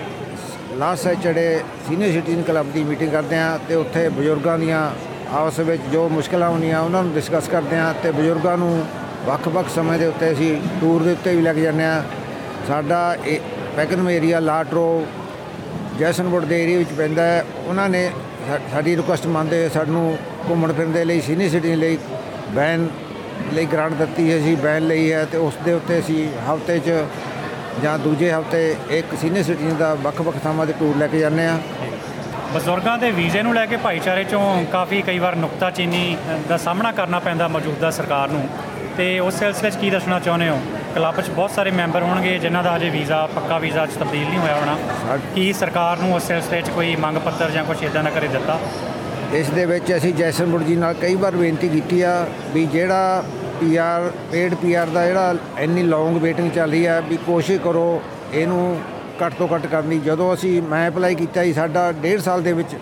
last Saturday senior citizen club ਦੀ ਮੀਟਿੰਗ ਕਰਦੇ ਹਾਂ ਤੇ ਉੱਥੇ ਬਜ਼ੁਰਗਾਂ ਦੀਆਂ ਆਪਸ ਵਿੱਚ ਜੋ ਮੁਸ਼ਕਲਾਂ ਹੁੰਦੀਆਂ ਉਹਨਾਂ ਨੂੰ ਡਿਸਕਸ ਕਰਦੇ ਹਾਂ ਤੇ ਬਜ਼ੁਰਗਾਂ ਨੂੰ ਵੱਖ-ਵੱਖ ਸਮੇਂ ਦੇ ਉੱਤੇ ਅਸੀਂ ਟੂਰ ਦੇ ਉੱਤੇ ਵੀ ਲੈ ਕੇ ਜਾਂਦੇ ਹਾਂ ਸਾਡਾ ਇਹ ਪੈਕਨਮ ਏਰੀਆ ਲਾਟਰੋ, ਜੈਸਨਵੁੱਡ ਦੇ ਏਰੀਆ ਵਿੱਚ ਪੈਂਦਾ ਹੈ। ਉਹਨਾਂ ਨੇ ਸਾ- ਸਾਡੀ ਰਿਕੁਐਸਟ ਮੰਨਦੇ ਹੋਏ ਸਾਨੂੰ ਘੁੰਮਣ ਫਿਰਨ ਦੇ ਲਈ ਸੀਨੀਅਰ ਸਿਟੀਜ਼ਨ ਲਈ ਵੈਨ ਲਈ ਗ੍ਰਾਂਟ ਦਿੱਤੀ ਹੈ ਅਸੀਂ ਵੈਨ ਲਈ ਹੈ ਤੇ ਉਸ ਦੇ ਉੱਤੇ ਅਸੀਂ ਹਫ਼ਤੇ 'ਚ ਜਾਂ ਦੂਜੇ ਹਫ਼ਤੇ ਇੱਕ ਸੀਨੀਅਰ ਸਿਟੀਜ਼ਨ ਦਾ ਵੱਖ-ਵੱਖ ਥਾਵਾਂ ਤੇ ਟੂਰ ਲੈ ਕੇ ਜਾਂਦੇ ਆ ਬਜ਼ੁਰਗਾਂ ਦੇ ਵੀਜ਼ੇ ਨੂੰ ਲੈ ਕੇ ਭਾਈਚਾਰੇ ਚੋਂ ਕਾਫੀ ਕਈ ਵਾਰ ਨੁਕਤਾਚੀਨੀ ਦਾ ਸਾਹਮਣਾ ਕਰਨਾ ਪੈਂਦਾ ਮੌਜੂਦਾ ਸਰਕਾਰ ਨੂੰ। ਤੇ ਉਸ ਸਿਲਸਿਲੇ 'ਚ ਕੀ ਦੱਸਣਾ ਚਾਹੁੰਦੇ ਹੋ? ਕਲੱਬ 'ਚ ਬਹੁਤ ਸਾਰੇ ਮੈਂਬਰ ਹੋਣਗੇ ਜਿਨ੍ਹਾਂ ਦਾ ਅਜੇ ਵੀਜ਼ਾ ਪੱਕਾ ਵੀਜ਼ਾ 'ਚ ਤਬਦੀਲ ਨਹੀਂ ਹੋਇਆ ਹੋਣਾ। ਸਾ- ਕੀ ਸਰਕਾਰ ਨੂੰ ਉਸ ਸਿਲਸਿਲੇ 'ਚ ਕੋਈ ਮੰਗ ਪੱਤਰ ਜਾਂ ਕੁਝ ਇਦਾਂ ਦਾ ਕਰੇ ਦਿੱਤਾ? ਇਸ ਦੇ ਵਿੱਚ ਅਸੀਂ ਜੈਸਨਪੁਰ ਜੀ ਨਾਲ ਕਈ ਵਾਰ ਬੇਨਤੀ ਕੀਤੀ ਆ ਵੀ ਜਿਹੜਾ ਪੀਆਰ ਪੇਡ ਪੀਆਰ ਦਾ ਜਿਹੜਾ ਇੰਨੀ ਲੌਂਗ ਵੇਟਿੰਗ ਚੱਲ ਰਹੀ ਆ ਵੀ ਕੋਸ਼ਿਸ਼ ਕਰੋ ਇਹਨੂੰ ਘੱਟ ਤੋਂ ਘੱਟ ਕਰਨ ਦੀ। ਜਦੋਂ ਅਸੀਂ ਮੈਂ ਅਪਲਾਈ ਕੀਤਾ ਜੀ ਸਾਡਾ 1.5 ਸਾਲ ਦੇ ਵਿੱਚ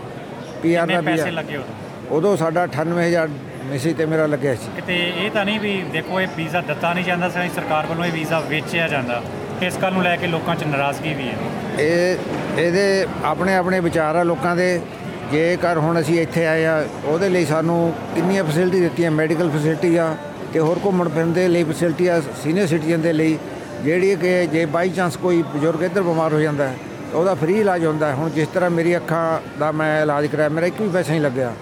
ਪੀਆਰ ਦਾ ਪੈਸੇ ਵੀਜ਼ਾ ਲੱਗੇ ਉਦੋਂ? ਉਦੋਂ ਸਾਡਾ 98000 ਮਿਸੀ ਤੇ ਮੇਰਾ ਲੱਗਿਆ ਸੀ। ਕਿਤੇ ਇਹ ਤਾਂ ਨਹੀਂ ਵੀ ਦੇਖੋ ਇਹ ਵੀਜ਼ਾ ਦਿੱਤਾ ਨਹੀਂ ਜਾਂਦਾ ਸੀ ਸਰਕਾਰ ਵੱਲੋਂ ਇਹ ਵੀਜ਼ਾ ਵੇਚਿਆ ਜਾਂਦਾ। ਇਸ ਗੱਲ ਨੂੰ ਲੈ ਕੇ ਲੋਕਾਂ 'ਚ ਨਾਰਾਜ਼ਗੀ ਵੀ ਹੈ। ਇਹ ਇਹਦੇ ਆਪਣੇ ਆਪਣੇ ਵਿਚਾਰ ਆ ਲੋਕਾਂ ਦੇ। ਜੇਕਰ ਹੁਣ ਅਸੀਂ ਇੱਥੇ ਆਏ ਆ ਉਹਦੇ ਲਈ ਸਾਨੂੰ ਕਿੰਨੀਆਂ ਫੈਸਿਲਿਟੀ ਦਿੱਤੀਆਂ ਮੈਡੀਕਲ ਫੈਸਿਲਿਟੀ ਆ ਤੇ ਹੋਰ ਘੁੰਮਣ ਫਿਰਨ ਦੇ ਲਈ ਫੈਸਿਲਿਟੀ ਆ ਸੀਨੀਅਰ ਸਿਟੀਜ਼ਨ ਦੇ ਲਈ। ਜਿਹੜੀ ਕਿ ਜੇ ਬਾਈ ਚਾਂਸ ਕੋਈ ਬਜ਼ੁਰਗ ਇੱਧਰ ਬਿਮਾਰ ਹੋ ਜਾਂਦਾ ਹੈ ਤਾਂ ਉਹਦਾ ਫ੍ਰੀ ਇਲਾਜ ਹੁੰਦਾ। ਹੁਣ ਜਿਸ ਤਰ੍ਹਾਂ ਮੇਰੀ ਅੱਖਾਂ ਦਾ ਮੈਂ ਇਲਾਜ ਕਰਾਇਆ ਮੇਰਾ ਇੱਕ ਵੀ ਪੈਸਾ ਨਹੀਂ ਲੱਗਿਆ।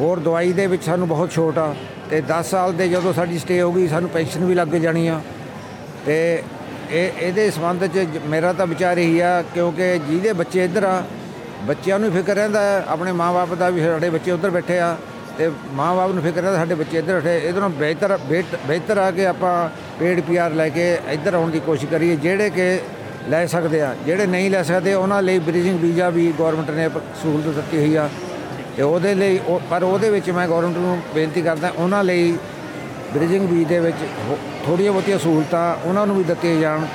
ਹੋਰ ਦਵਾਈ ਦੇ ਵਿੱਚ ਸਾਨੂੰ ਬਹੁਤ ਛੋਟ ਆ ਤੇ 10 ਸਾਲ ਦੇ ਜਦੋਂ ਸਾਡੀ ਸਟੇ ਹੋ ਗਈ ਸਾਨੂੰ ਪੈਨਸ਼ਨ ਵੀ ਲੱਗ ਜਾਣੀ ਆ। ਤੇ ਇਹ ਇਹਦੇ ਸੰਬੰਧ 'ਚ ਜ- ਮੇਰਾ ਤਾਂ ਵਿਚਾਰ ਇਹੀ ਆ ਕਿਉਂਕਿ ਜਿਹਦੇ ਬੱਚੇ ਇੱਧਰ ਆ ਬੱਚਿਆਂ ਨੂੰ ਫਿਕਰ ਰਹਿੰਦਾ ਹੈ, ਆਪਣੇ ਮਾਪੇ ਦਾ ਵੀ ਸਾਡੇ ਬੱਚੇ ਉੱਧਰ ਬੈਠੇ ਆ ਤੇ ਮਾਪੇ ਨੂੰ ਫਿਕਰ ਰਹਿੰਦਾ ਸਾਡੇ ਬੱਚੇ ਇੱਧਰ ਬੈਠੇ ਇਹਦੇ ਨਾਲੋਂ ਬਿਹਤਰ ਬਿਹਤ- ਬਿਹਤਰ ਆ ਕਿ ਆਪਾਂ ਪੇਡ ਪੀਆਰ ਲੈ ਕੇ ਇੱਧਰ ਆਉਣ ਦੀ ਕੋਸ਼ਿਸ਼ ਕਰੀਏ ਜਿਹੜੇ ਕਿ ਲੈ ਸਕਦੇ ਆ ਜਿਹੜੇ ਨਹੀਂ ਲੈ ਸਕਦੇ ਉਹਨਾਂ ਲਈ ਬ੍ਰਿਜਿੰਗ ਵੀਜ਼ਾ ਵੀ ਗਵਰਨਮੈਂਟ ਨੇ ਪ- ਸਹੂਲਤ ਦਿੱਤੀ ਹੋਈ ਆ। ਤੇ ਉਹਦੇ ਲਈ ਪਰ ਉਹਦੇ ਵਿੱਚ ਮੈਂ ਗਵਰਨਮੈਂਟ ਨੂੰ ਬੇਨਤੀ ਕਰਦਾ ਉਹਨਾਂ ਲਈ ਬ੍ਰਿਜਿੰਗ ਵੀਜ਼ ਦੇ ਵਿੱਚ ਥੋੜ੍ਹੀਆਂ ਬਹੁਤੀਆਂ ਸਹੂਲਤਾਂ ਉਹਨਾਂ ਨੂੰ ਵੀ ਦਿੱਤੀਆਂ ਜਾਣ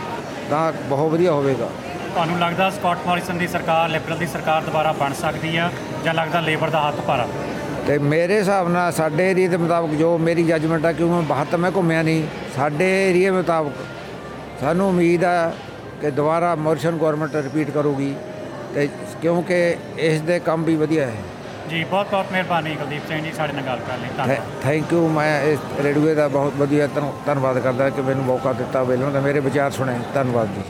ਤਾਂ ਬਹੁਤ ਵਧੀਆ ਹੋਵੇਗਾ। ਤੁਹਾਨੂੰ ਲੱਗਦਾ ਸਕਾਟ ਮੋਰਿਸਨ ਦੀ ਸਰਕਾਰ ਲਿਬਰਲ ਦੀ ਸਰਕਾਰ ਦੁਬਾਰਾ ਬਣ ਸਕਦੀ ਆ ਜਾਂ ਲੱਗਦਾ ਲੇਬਰ ਦਾ ਹੱਥ ਭਾਰਾ? ਤੇ ਮੇਰੇ ਹਿਸਾਬ ਨਾਲ ਸਾਡੇ ਏਰੀਏ ਦੇ ਮੁਤਾਬਕ ਜੋ ਮੇਰੀ ਜੱਜਮੈਂਟ ਆ ਕਿਉਂ ਮੈਂ ਬਾਹਰ ਮੈਂ ਘੁੰਮਿਆ ਨਹੀਂ ਸਾਡੇ ਏਰੀਏ ਮੁਤਾਬਕ ਸਾਨੂੰ ਉਮੀਦ ਆ ਕਿ ਦੁਬਾਰਾ ਮੋਰਿਸਨ ਗਵਰਨਮੈਂਟ ਰਿਪੀਟ ਕਰੂਗੀ ਤੇ ਕਿਉਂਕਿ ਇਸ ਦੇ ਕੰਮ ਵੀ ਵਧੀਆ ਹੈ। ਜੀ ਬਹੁਤ ਬਹੁਤ ਮਿਹਰਬਾਨੀ ਕੁਲਦੀਪ ਸਿੰਘ ਜੀ ਸਾਡੇ ਨਾਲ ਗੱਲ ਕਰਨ ਲਈ ਧੰਨਵਾਦ। ਥੈਂਕ ਯੂ ਮੈਂ ਇਸ ਰੇਡੀਓ ਦਾ ਬਹੁਤ ਵਧੀਆ ਧੰਨ- ਧੰਨਵਾਦ ਕਰਦਾ ਕਿ ਮੈਨੂੰ ਮੌਕਾ ਦਿੱਤਾ ਵੇਲੋਂ ਦਾ ਮੇਰੇ ਵਿਚਾਰ ਸੁਣੇ ਧੰਨਵਾਦ ਜੀ।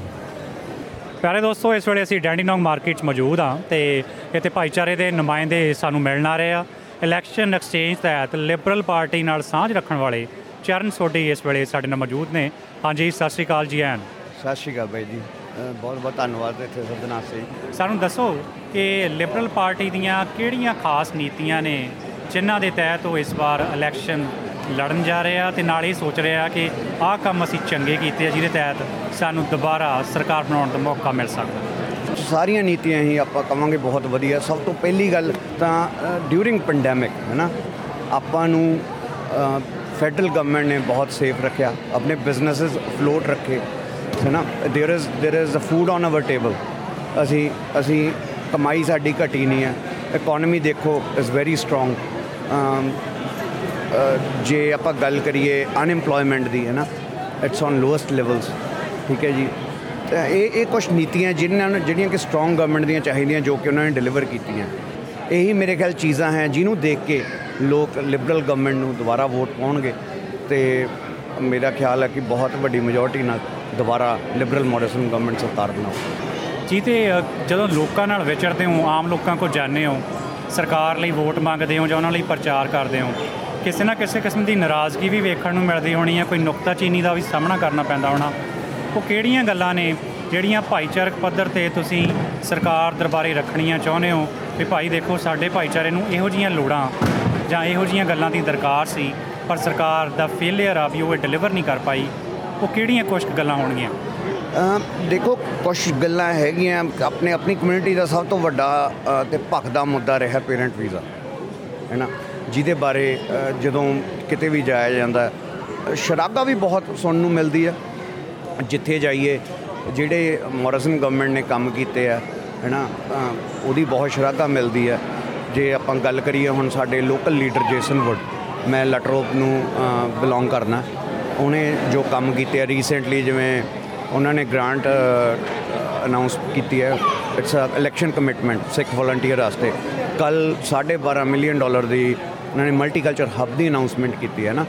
ਪਿਆਰੇ ਦੋਸਤੋ ਇਸ ਵੇਲੇ ਅਸੀਂ ਡੈਂਡੀਨੋਂਗ ਮਾਰਕੀਟ 'ਚ ਮੌਜੂਦ ਹਾਂ ਤੇ ਇੱਥੇ ਭਾਈਚਾਰੇ ਦੇ ਨੁਮਾਇੰਦੇ ਸਾਨੂੰ ਮਿਲਣ ਆ ਰਹੇ ਆ। ਇਲੈਕਸ਼ਨ ਐਕਸਚੇਂਜ ਤਹਿਤ ਲਿਬਰਲ ਪਾਰਟੀ ਨਾਲ ਸਾਂਝ ਰੱਖਣ ਵਾਲੇ ਚਰਨ ਸੋਢੀ ਇਸ ਵੇਲੇ ਸਾਡੇ ਨਾਲ ਮੌਜੂਦ ਨੇ। ਹਾਂਜੀ ਸਤਿ ਸ਼੍ਰੀ ਅਕਾਲ ਜੀ ਐਨ। ਸਤਿ ਸ਼੍ਰੀ ਅਕਾਲ ਬਾਈ ਜੀ। ਬਹੁਤ ਬਹੁਤ ਧੰਨਵਾਦ ਇੱਥੇ ਸੱਜਣਾ ਸੇ ਸਾਨੂੰ ਦੱਸੋ ਕਿ ਲਿਬਰਲ ਪਾਰਟੀ ਦੀਆਂ ਕਿਹੜੀਆਂ ਖਾਸ ਨੀਤੀਆਂ ਨੇ ਜਿਨ੍ਹਾਂ ਦੇ ਤਹਿਤ ਉਹ ਇਸ ਵਾਰ ਇਲੈਕਸ਼ਨ ਲੜਨ ਜਾ ਰਹੇ ਆ ਤੇ ਨਾਲ ਇਹ ਸੋਚ ਰਹੇ ਆ ਕਿ ਆਹ ਕੰਮ ਅਸੀਂ ਚੰਗੇ ਕੀਤੇ ਆ ਜਿਹਦੇ ਤਹਿਤ ਸਾਨੂੰ ਦੁਬਾਰਾ ਸਰਕਾਰ ਬਣਾਉਣ ਦਾ ਮੌਕਾ ਮਿਲ ਸਕਦਾ। ਸਾਰੀਆਂ ਨੀਤੀਆਂ ਹੀ ਆਪਾਂ ਕਵਾਂਗੇ ਬਹੁਤ ਵਧੀਆ। ਸਭ ਤੋਂ ਪਹਿਲੀ ਗੱਲ ਤਾਂ ਡਿਊਰਿੰਗ ਪੈਂਡੈਮਿਕ ਹੈ ਨਾ? ਆਪਾਂ ਨੂੰ ਫੈਡਰਲ ਗਵਰਨਮੈਂਟ ਨੇ ਬਹੁਤ ਸੇਫ ਰੱਖਿਆ ਆਪਣੇ ਬਿਜ਼ਨੈਸਸ ਫਲੋਟ ਰੱਖੇ। ਹੈ ਨਾ there is there is a food on our table ਅਸੀਂ ਅਸੀਂ ਕਮਾਈ ਸਾਡੀ ਘਟੀ ਨਹੀਂ ਹੈ ਇਕਨੋਮੀ ਦੇਖੋ ਇਜ਼ ਵੈਰੀ ਸਟਰੋਂਗ ਜੇ ਆਪਾਂ ਗੱਲ ਕਰੀਏ ਅਨਐਮਪਲੋਇਮੈਂਟ ਦੀ ਹੈ ਨਾ ਇਟਸ ਔਨ ਲੋਐਸਟ ਲੈਵਲਸ ਠੀਕ ਹੈ ਜੀ ਤਾਂ ਇਹ ਇਹ ਕੁਝ ਨੀਤੀਆਂ ਜਿਨ੍ਹਾਂ ਨੂੰ ਜਿਹੜੀਆਂ ਕਿ ਸਟਰੋਂਗ ਗਵਰਨਮੈਂਟ ਦੀਆਂ ਚਾਹੀਦੀਆਂ ਜੋ ਕਿ ਉਹਨਾਂ ਨੇ ਡਿਲੀਵਰ ਕੀਤੀਆਂ ਇਹੀ ਮੇਰੇ ਖਿਆਲ ਚੀਜ਼ਾਂ ਹੈ ਜਿਹਨੂੰ ਦੇਖ ਕੇ ਲੋਕ ਲਿਬਰਲ ਗਵਰਨਮੈਂਟ ਨੂੰ ਦੁਬਾਰਾ ਵੋਟ ਪਾਉਣਗੇ ਤੇ ਮੇਰਾ ਖਿਆਲ ਹੈ ਕਿ ਬਹੁਤ ਵੱਡੀ ਮੈਜੋਰਟੀ ਨਾਲ ਦੁਬਾਰਾ ਲਿਬਰਲ ਮੋਡਰਨ ਗਵਰਨਮੈਂਟ ਸਰਕਾਰ ਬਣਾਓ ਜੀ ਤੇ ਅ, ਜਦੋਂ ਲੋਕਾਂ ਨਾਲ ਵਿਚਰਦੇ ਹੋ ਆਮ ਲੋਕਾਂ ਕੋਲ ਜਾਂਦੇ ਹੋ ਸਰਕਾਰ ਲਈ ਵੋਟ ਮੰਗਦੇ ਹੋ ਜਾਂ ਉਹਨਾਂ ਲਈ ਪ੍ਰਚਾਰ ਕਰਦੇ ਹੋ ਕਿਸੇ ਨਾ ਕਿਸੇ ਕਿਸਮ ਦੀ ਨਾਰਾਜ਼ਗੀ ਵੀ ਵੇਖਣ ਨੂੰ ਮਿਲਦੀ ਹੋਣੀ ਹੈ ਕੋਈ ਨੁਕਤਾਚੀਨੀ ਦਾ ਵੀ ਸਾਹਮਣਾ ਕਰਨਾ ਪੈਂਦਾ ਹੋਣਾ। ਉਹ ਕਿਹੜੀਆਂ ਗੱਲਾਂ ਨੇ ਜਿਹੜੀਆਂ ਭਾਈਚਾਰਕ ਪੱਧਰ ਤੇ ਤੁਸੀਂ ਸਰਕਾਰ ਦਰਬਾਰੇ ਰੱਖਣੀਆਂ ਚਾਹੁੰਦੇ ਹੋ? ਵੀ ਭਾਈ ਦੇਖੋ ਸਾਡੇ ਭਾਈਚਾਰੇ ਨੂੰ ਇਹੋ ਜੀਆਂ ਲੋੜਾਂ ਜਾਂ ਇਹੋ ਜੀਆਂ ਗੱਲਾਂ ਦੀ ਦਰਕਾਰ ਸੀ ਪਰ ਸਰਕਾਰ ਦਾ ਫੇਲਿਅਰ ਆ ਵੀ ਉਹ ਡਿਲੀਵਰ ਨਹੀਂ ਕਰ ਪਾਈ। ਉਹ ਕਿਹੜੀਆਂ ਕੁਝ ਗੱਲਾਂ ਹੋਣਗੀਆਂ? ਅਮ ਦੇਖੋ ਕੁਝ ਗੱਲਾਂ ਹੈਗੀਆਂ ਆਪਣੇ ਆਪਣੀ ਕਮਿਊਨਿਟੀ ਦਾ ਸਭ ਤੋਂ ਵੱਡਾ ਅ, ਤੇ ਭਖਦਾ ਮੁੱਦਾ ਰਿਹਾ ਪੇਰੈਂਟ ਵੀਜ਼ਾ ਹੈ ਨਾ ਜਿਹਦੇ ਬਾਰੇ ਅ, ਜਦੋਂ ਕਿਤੇ ਵੀ ਜਾਇਆ ਜਾਂਦਾ ਹੈ, ਸ਼ਰਾਗਾ ਵੀ ਬਹੁਤ ਸੁਣਨ ਨੂੰ ਮਿਲਦੀ ਹੈ ਜਿੱਥੇ ਜਾਈਏ ਜਿਹੜੇ ਮੋਰਸਨ ਗਵਰਨਮੈਂਟ ਨੇ ਕੰਮ ਕੀਤੇ ਆ ਹੈ ਨਾ ਅ, ਉਹਦੀ ਬਹੁਤ ਸ਼ਰਾਗਾ ਮਿਲਦੀ ਹੈ ਜੇ ਆਪਾਂ ਗੱਲ ਕਰੀਏ ਹੁਣ ਸਾਡੇ ਲੋਕਲ ਲੀਡਰ ਜੇਸਨ ਵੁੱਡ ਮੈਂ ਲਟਰੋਪ ਨੂੰ ਬਿਲੋਂਗ ਕਰਨਾ। ਉਹਨੇ ਜੋ ਕੰਮ ਕੀਤੇ ਆ ਰੀਸੈਂਟਲੀ ਜਿਵੇਂ ਉਹਨਾਂ ਨੇ ਗ੍ਰਾਂਟ ਅਨਾਉਂਸ ਕੀਤੀ ਹੈ it's a election commitment Sikh volunteer ਵਾਸਤੇ। ਕੱਲ 12.5 ਮਿਲੀਅਨ ਡਾਲਰ ਦੀ ਉਹਨਾਂ ਨੇ ਮਲਟੀਕਲਚਰ ਹੱਬ ਦੀ ਅਨਾਉਂਸਮੈਂਟ ਕੀਤੀ ਹੈ ਨਾ।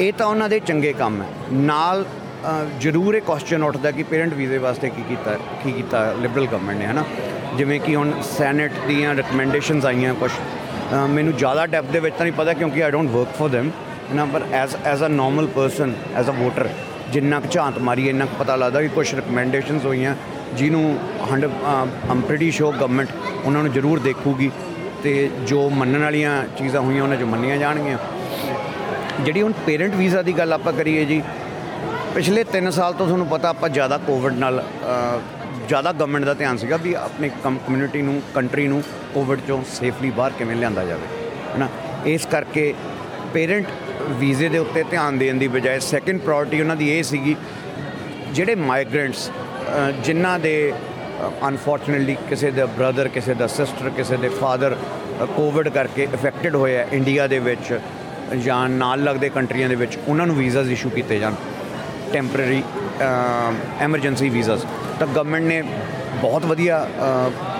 ਇਹ ਤਾਂ ਉਹਨਾਂ ਦੇ ਚੰਗੇ ਕੰਮ ਹੈ। ਨਾਲ ਜ਼ਰੂਰ ਇਹ ਕੁਐਸਚਨ ਉੱਠਦਾ ਕਿ ਪੇਰੈਂਟ ਵੀਜ਼ੇ ਵਾਸਤੇ ਕੀ ਕੀਤਾ ਕੀ ਕੀਤਾ ਲਿਬਰਲ ਗਵਰਨਮੈਂਟ ਨੇ ਹਨਾ ਜਿਵੇਂ ਕਿ ਹੁਣ ਸੈਨੇਟ ਦੀਆਂ ਰეკਮੈਂਡੇਸ਼ਨਸ ਆਈਆਂ ਕੁਝ ਮੈਨੂੰ ਜ਼ਿਆਦਾ ਡੈਪ ਦੇ ਵਿੱਚ ਤਾਂ ਨਹੀਂ ਪਤਾ ਕਿਉਂਕਿ I don't work for them ਨਾ ਪਰ as as a normal person as a voter ਜਿੰਨਾ ਕੁ ਝਾਂਤ ਮਾਰੀ ਇੰਨਾ ਕੁ ਪਤਾ ਲੱਗਦਾ ਕਿ ਕੁਝ ਰეკਮੈਂਡੇਸ਼ਨਸ ਹੋਈਆਂ ਜਿਹਨੂੰ ਹੰਡ ਆਮ ਪ੍ਰੀਟੀ ਸ਼ੋਰ ਗਵਰਨਮੈਂਟ ਉਹਨਾਂ ਨੂੰ ਜ਼ਰੂਰ ਦੇਖੂਗੀ ਤੇ ਜੋ ਮੰਨਣ ਵਾਲੀਆਂ ਚੀਜ਼ਾਂ ਹੋਈਆਂ ਉਹਨਾਂ 'ਚ ਮੰਨੀਆਂ ਜਾਣਗੀਆਂ। ਜਿਹੜੀ ਹੁਣ ਪੇਰੈਂਟ ਵੀਜ਼ਾ ਦੀ ਗੱਲ ਆਪਾਂ ਕਰੀਏ ਜੀ ਪਿਛਲੇ 3 ਸਾਲ ਤੋਂ ਤੁਹਾਨੂੰ ਪਤਾ ਆਪਾਂ ਜ਼ਿਆਦਾ ਕੋਵਿਡ ਨਾਲ ਅ, ਜ਼ਿਆਦਾ ਗਵਰਨਮੈਂਟ ਦਾ ਧਿਆਨ ਸੀਗਾ ਵੀ ਆਪਣੀ ਕਮਿਊਨਿਟੀ ਨੂੰ ਕੰਟਰੀ ਨੂੰ ਕੋਵਿਡ ਚੋਂ ਸੇਫਲੀ ਬਾਹਰ ਕਿਵੇਂ ਲਿਆਂਦਾ ਜਾਵੇ ਹੈਨਾ ਇਸ ਕਰਕੇ ਪੇਰੈਂਟ ਵੀਜ਼ੇ ਦੇ ਉੱਤੇ ਧਿਆਨ ਦੇਣ ਦੀ ਬਜਾਏ ਸੈਕੰਡ ਪ੍ਰਾਇੋਰਟੀ ਉਹਨਾਂ ਦੀ ਇਹ ਸੀਗੀ, ਜਿਹੜੇ ਮਾਈਗ੍ਰੈਂਟਸ ਜਿਨ੍ਹਾਂ ਦੇ ਅਨਫੋਰਚੂਨੇਟਲੀ ਕਿਸੇ ਦਾ ਬ੍ਰਦਰ ਕਿਸੇ ਦਾ ਸਿਸਟਰ ਕਿਸੇ ਦੇ ਫਾਦਰ ਕੋਵਿਡ ਕਰਕੇ ਇਫੈਕਟਡ ਹੋਏ ਆ ਇੰਡੀਆ ਦੇ ਵਿੱਚ ਜਾਂ ਨਾਲ ਲੱਗਦੇ ਕੰਟਰੀਆਂ ਦੇ ਵਿੱਚ, ਉਹਨਾਂ ਨੂੰ ਵੀਜ਼ਾਸ ਇਸ਼ੂ ਕੀਤੇ ਜਾਣ। ਟੈਂਪਰੇਰੀ ਐਮਰਜੈਂਸੀ ਵੀਜ਼ਾਸ ਤਾਂ ਗਵਰਨਮੈਂਟ ਨੇ ਬਹੁਤ ਵਧੀਆ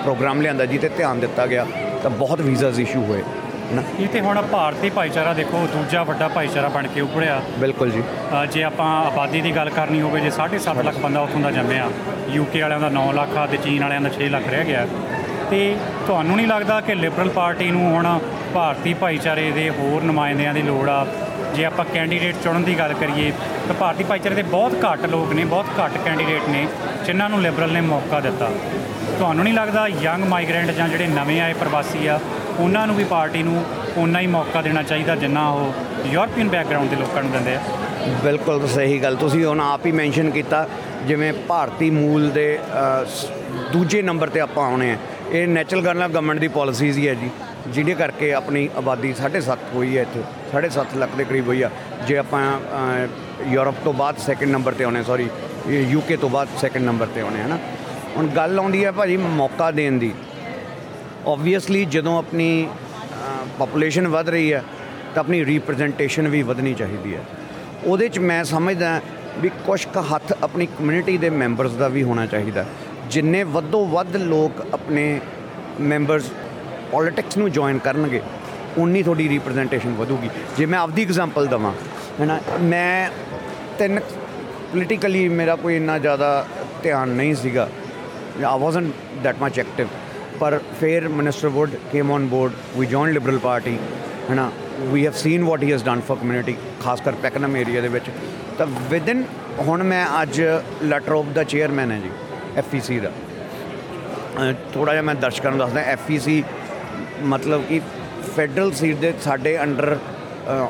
ਪ੍ਰੋਗਰਾਮ ਲਿਆਂਦਾ ਜਿਹਤੇ ਧਿਆਨ ਦਿੱਤਾ ਗਿਆ, ਤਾਂ ਬਹੁਤ ਵੀਜ਼ਾਸ ਇਸ਼ੂ ਹੋਏ। ਨਾ। ਇਹ ਤੇ ਹੁਣ ਭਾਰਤੀ ਭਾਈਚਾਰਾ ਦੇਖੋ ਦੂਜਾ ਵੱਡਾ ਭਾਈਚਾਰਾ ਬਣ ਕੇ ਉੱਭਰਿਆ। ਬਿਲਕੁਲ ਜੀ। ਜੇ ਆਪਾਂ ਆਬਾਦੀ ਦੀ ਗੱਲ ਕਰਨੀ ਹੋਵੇ ਜੇ 7.5 ਲੱਖ ਬੰਦਾ ਉੱਥੋਂ ਦਾ ਜੰਮਿਆ ਯੂਕੇ ਵਾਲਿਆਂ ਦਾ 9 ਲੱਖ ਆ ਤੇ ਚੀਨ ਵਾਲਿਆਂ ਦਾ 6 ਲੱਖ ਰਹਿ ਗਿਆ। ਤੇ ਤੁਹਾਨੂੰ ਨਹੀਂ ਲੱਗਦਾ ਕਿ ਲਿਬਰਲ ਪਾਰਟੀ ਨੂੰ ਹੁਣ ਭਾਰਤੀ ਭਾਈਚਾਰੇ ਦੇ ਹੋਰ ਨੁਮਾਇੰਦਿਆਂ ਦੀ ਲੋੜ ਆ? ਜੇ ਆਪਾਂ ਕੈਂਡੀਡੇਟ ਚੁਣਨ ਦੀ ਗੱਲ ਕਰੀਏ ਤਾਂ ਭਾਰਤੀ ਭਾਈਚਾਰੇ ਦੇ ਬਹੁਤ ਘੱਟ ਲੋਕ ਨੇ ਬਹੁਤ ਘੱਟ ਕੈਂਡੀਡੇਟ ਨੇ ਜਿਨ੍ਹਾਂ ਨੂੰ ਲਿਬਰਲ ਨੇ ਮੌਕਾ ਦਿੱਤਾ। ਤੁਹਾਨੂੰ ਨਹੀਂ ਲੱਗਦਾ ਯੰਗ ਮਾਈਗ੍ਰੈਂਟ ਜਾਂ ਜਿਹੜੇ ਨਵੇਂ ਆਏ ਪ੍ਰਵਾਸੀ ਆ ਉਹਨਾਂ ਨੂੰ ਵੀ ਪਾਰਟੀ ਨੂੰ ਓਨਾ ਹੀ ਮੌਕਾ ਦੇਣਾ ਚਾਹੀਦਾ ਜਿੰਨਾ ਉਹ ਯੂਰਪੀਅਨ ਬੈਕਗ੍ਰਾਉਂਡ ਦੇ ਲੋਕਾਂ ਨੂੰ ਦਿੰਦੇ ਆ। ਬਿਲਕੁਲ ਸਹੀ ਗੱਲ ਤੁਸੀਂ ਹੁਣ ਆਪ ਹੀ ਮੈਂਸ਼ਨ ਕੀਤਾ ਜਿਵੇਂ ਭਾਰਤੀ ਮੂਲ ਦੇ ਅ, ਸ- ਦੂਜੇ ਨੰਬਰ ਤੇ ਆਪਾਂ ਆਉਣੇ ਆ। ਇਹ ਨੈਚੁਰਲ ਗੱਲ ਨਾਲ ਗਵਰਨਮੈਂਟ ਦੀ ਪਾਲਿਸੀਜ਼ ਹੀ ਹੈ ਜੀ ਜਿਹਦੇ ਕਰਕੇ ਆਪਣੀ ਆਬਾਦੀ 7.5 ਹੋਈ ਹੈ ਇੱਥੇ 7.5 ਲੱਖ ਦੇ ਕਰੀਬ ਹੋਈ ਆ। ਜੇ ਆਪਾਂ ਅ, ਯੂਰਪ ਤੋਂ ਬਾਅਦ ਸੈਕੰਡ ਨੰਬਰ ਤੇ ਆਉਣੇ ਸੌਰੀ ਯੂਕੇ ਤੋਂ ਬਾਅਦ ਸੈਕੰਡ ਨੰਬਰ ਤੇ ਆਉਣੇ ਹਨਾ। ਹੁਣ ਗੱਲ ਆਉਂਦੀ ਹੈ ਭਾਜੀ ਮੌਕਾ ਦੇਣ ਦੀ। ਆਬਵੀਅਸਲੀ ਜਦੋਂ ਆਪਣੀ ਪੋਪੂਲੇਸ਼ਨ ਵੱਧ ਰਹੀ ਹੈ, ਤਾਂ ਆਪਣੀ ਰਿਪਰੈਜ਼ੈਂਟੇਸ਼ਨ ਵੀ ਵਧਣੀ ਚਾਹੀਦੀ ਹੈ। ਉਹਦੇ 'ਚ ਮੈਂ ਸਮਝਦਾ ਵੀ ਕੁਝ ਕੁ ਹੱਥ ਆਪਣੀ ਕਮਿਊਨਿਟੀ ਦੇ ਮੈਂਬਰਸ ਦਾ ਵੀ ਹੋਣਾ ਚਾਹੀਦਾ। ਜਿੰਨੇ ਵੱਧੋ ਵੱਧ ਲੋਕ ਆਪਣੇ ਮੈਂਬਰਸ ਪੋਲਿਟਿਕਸ ਨੂੰ ਜੁਆਇਨ ਕਰਨਗੇ ਉਨੀ ਤੁਹਾਡੀ ਰਿਪਰੈਜ਼ੈਂਟੇਸ਼ਨ ਵਧੂਗੀ। ਜੇ ਮੈਂ ਆਪਦੀ ਐਗਜ਼ਾਮਪਲ ਦਵਾਂ ਹੈ ਨਾ ਮੈਂ ਤਿੰਨ ਪੋਲੀਟੀਕਲੀ ਮੇਰਾ ਕੋਈ ਇੰਨਾ ਜ਼ਿਆਦਾ ਧਿਆਨ ਨਹੀਂ ਸੀਗਾ। I wasn't that much active ਪਰ ਫਿਰ minister would came on board we join Liberal party ਹੈ ਨਾ we have seen what he has done for community ਖਾਸ ਕਰ ਪੈਕਨਮ ਏਰੀਆ ਦੇ ਵਿੱਚ। ਤਾਂ ਵਿਦਨ ਹੁਣ ਮੈਂ ਅੱਜ ਲੈਟਰੋਪ ਦਾ ਚੇਅਰਮੈਨ ਹੈ ਜੀ ਐਫਈਸੀ ਦਾ। ਥੋੜਾ ਜਿਹਾ ਮੈਂ ਦਰਸ਼ਕਾਂ ਨੂੰ ਦੱਸਦਾ ਐਫਈਸੀ ਮਤਲਬ ਕਿ ਫੈਡਰਲ ਸੀਟ ਦੇ ਸਾਡੇ ਅੰਡਰ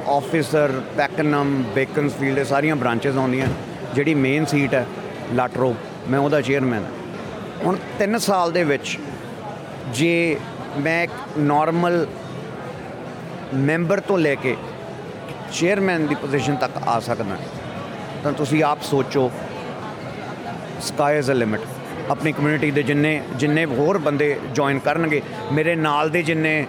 ਆਫੀਸਰ ਪੈਕਨਮ ਬੇਕਨਸਫੀਲਡ ਇਹ ਸਾਰੀਆਂ ਬ੍ਰਾਂਚਸ ਆਉਂਦੀਆਂ, ਜਿਹੜੀ ਮੇਨ ਸੀਟ ਹੈ ਲਾਟਰੋਪ ਮੈਂ ਉਹਦਾ ਚੇਅਰਮੈਨ ਹੁਣ 3 ਸਾਲ ਦੇ ਵਿੱਚ ਜੇ ਮੈਂ ਇੱਕ ਨਾਰਮਲ ਮੈਂਬਰ ਤੋਂ ਲੈ ਕੇ ਚੇਅਰਮੈਨ ਦੀ ਪੋਜੀਸ਼ਨ ਤੱਕ ਆ ਸਕਦਾ ਤਾਂ ਤੁਸੀਂ ਆਪ ਸੋਚੋ ਸਕਾਈ ਇਜ਼ ਅ ਲਿਮਿਟ ਆਪਣੀ ਕਮਿਊਨਿਟੀ ਦੇ ਜਿੰਨੇ ਜਿੰਨੇ ਹੋਰ ਬੰਦੇ ਜੁਆਇਨ ਕਰਨਗੇ, ਮੇਰੇ ਨਾਲ ਦੇ ਜਿੰਨੇ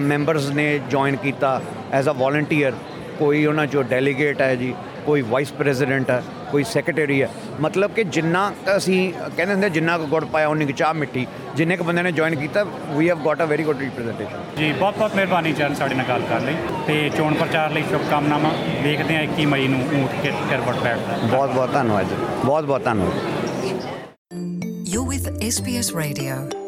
ਮੈਂਬਰਸ ਨੇ ਜੁਆਇਨ ਕੀਤਾ ਐਜ਼ ਅ ਵੋਲੰਟੀਅਰ ਕੋਈ ਉਹਨਾਂ ਚੋਂ ਡੈਲੀਗੇਟ ਹੈ ਜੀ, ਕੋਈ ਵਾਈਸ ਪ੍ਰੈਜ਼ੀਡੈਂਟ ਹੈ ਕੋਈ ਸੈਕਟਰੀ ਹੈ। ਮਤਲਬ ਕਿ ਜਿੰਨਾ ਅਸੀਂ ਕਹਿੰਦੇ ਹੁੰਦੇ ਜਿੰਨਾ ਕੁ ਗੁੜ ਪਾਇਆ ਕੁ ਚਾਹ ਮਿੱਠੀ। ਜਿੰਨੇ ਕੁ ਬੰਦੇ ਨੇ ਜੁਆਇਨ ਕੀਤਾ we have got a very good representation ਜੀ ਬਹੁਤ ਬਹੁਤ ਮਿਹਰਬਾਨੀ ਚਰਨ ਸਾਡੇ ਨਾਲ ਗੱਲ ਕਰਨ ਲਈ। ਤੇ ਚੋਣ ਪ੍ਰਚਾਰ ਲਈ ਸ਼ੁਭਕਾਮਨਾਵਾਂ। ਦੇਖਦੇ ਹਾਂ 21 ਮਈ ਨੂੰ ਊਂਟ ਕੇ ਕਰਵਟ ਬੈਠਦਾ ਬਹੁਤ ਬਹੁਤ ਧੰਨਵਾਦ ਬਹੁਤ ਬਹੁਤ ਧੰਨਵਾਦ। You're with SBS Radio.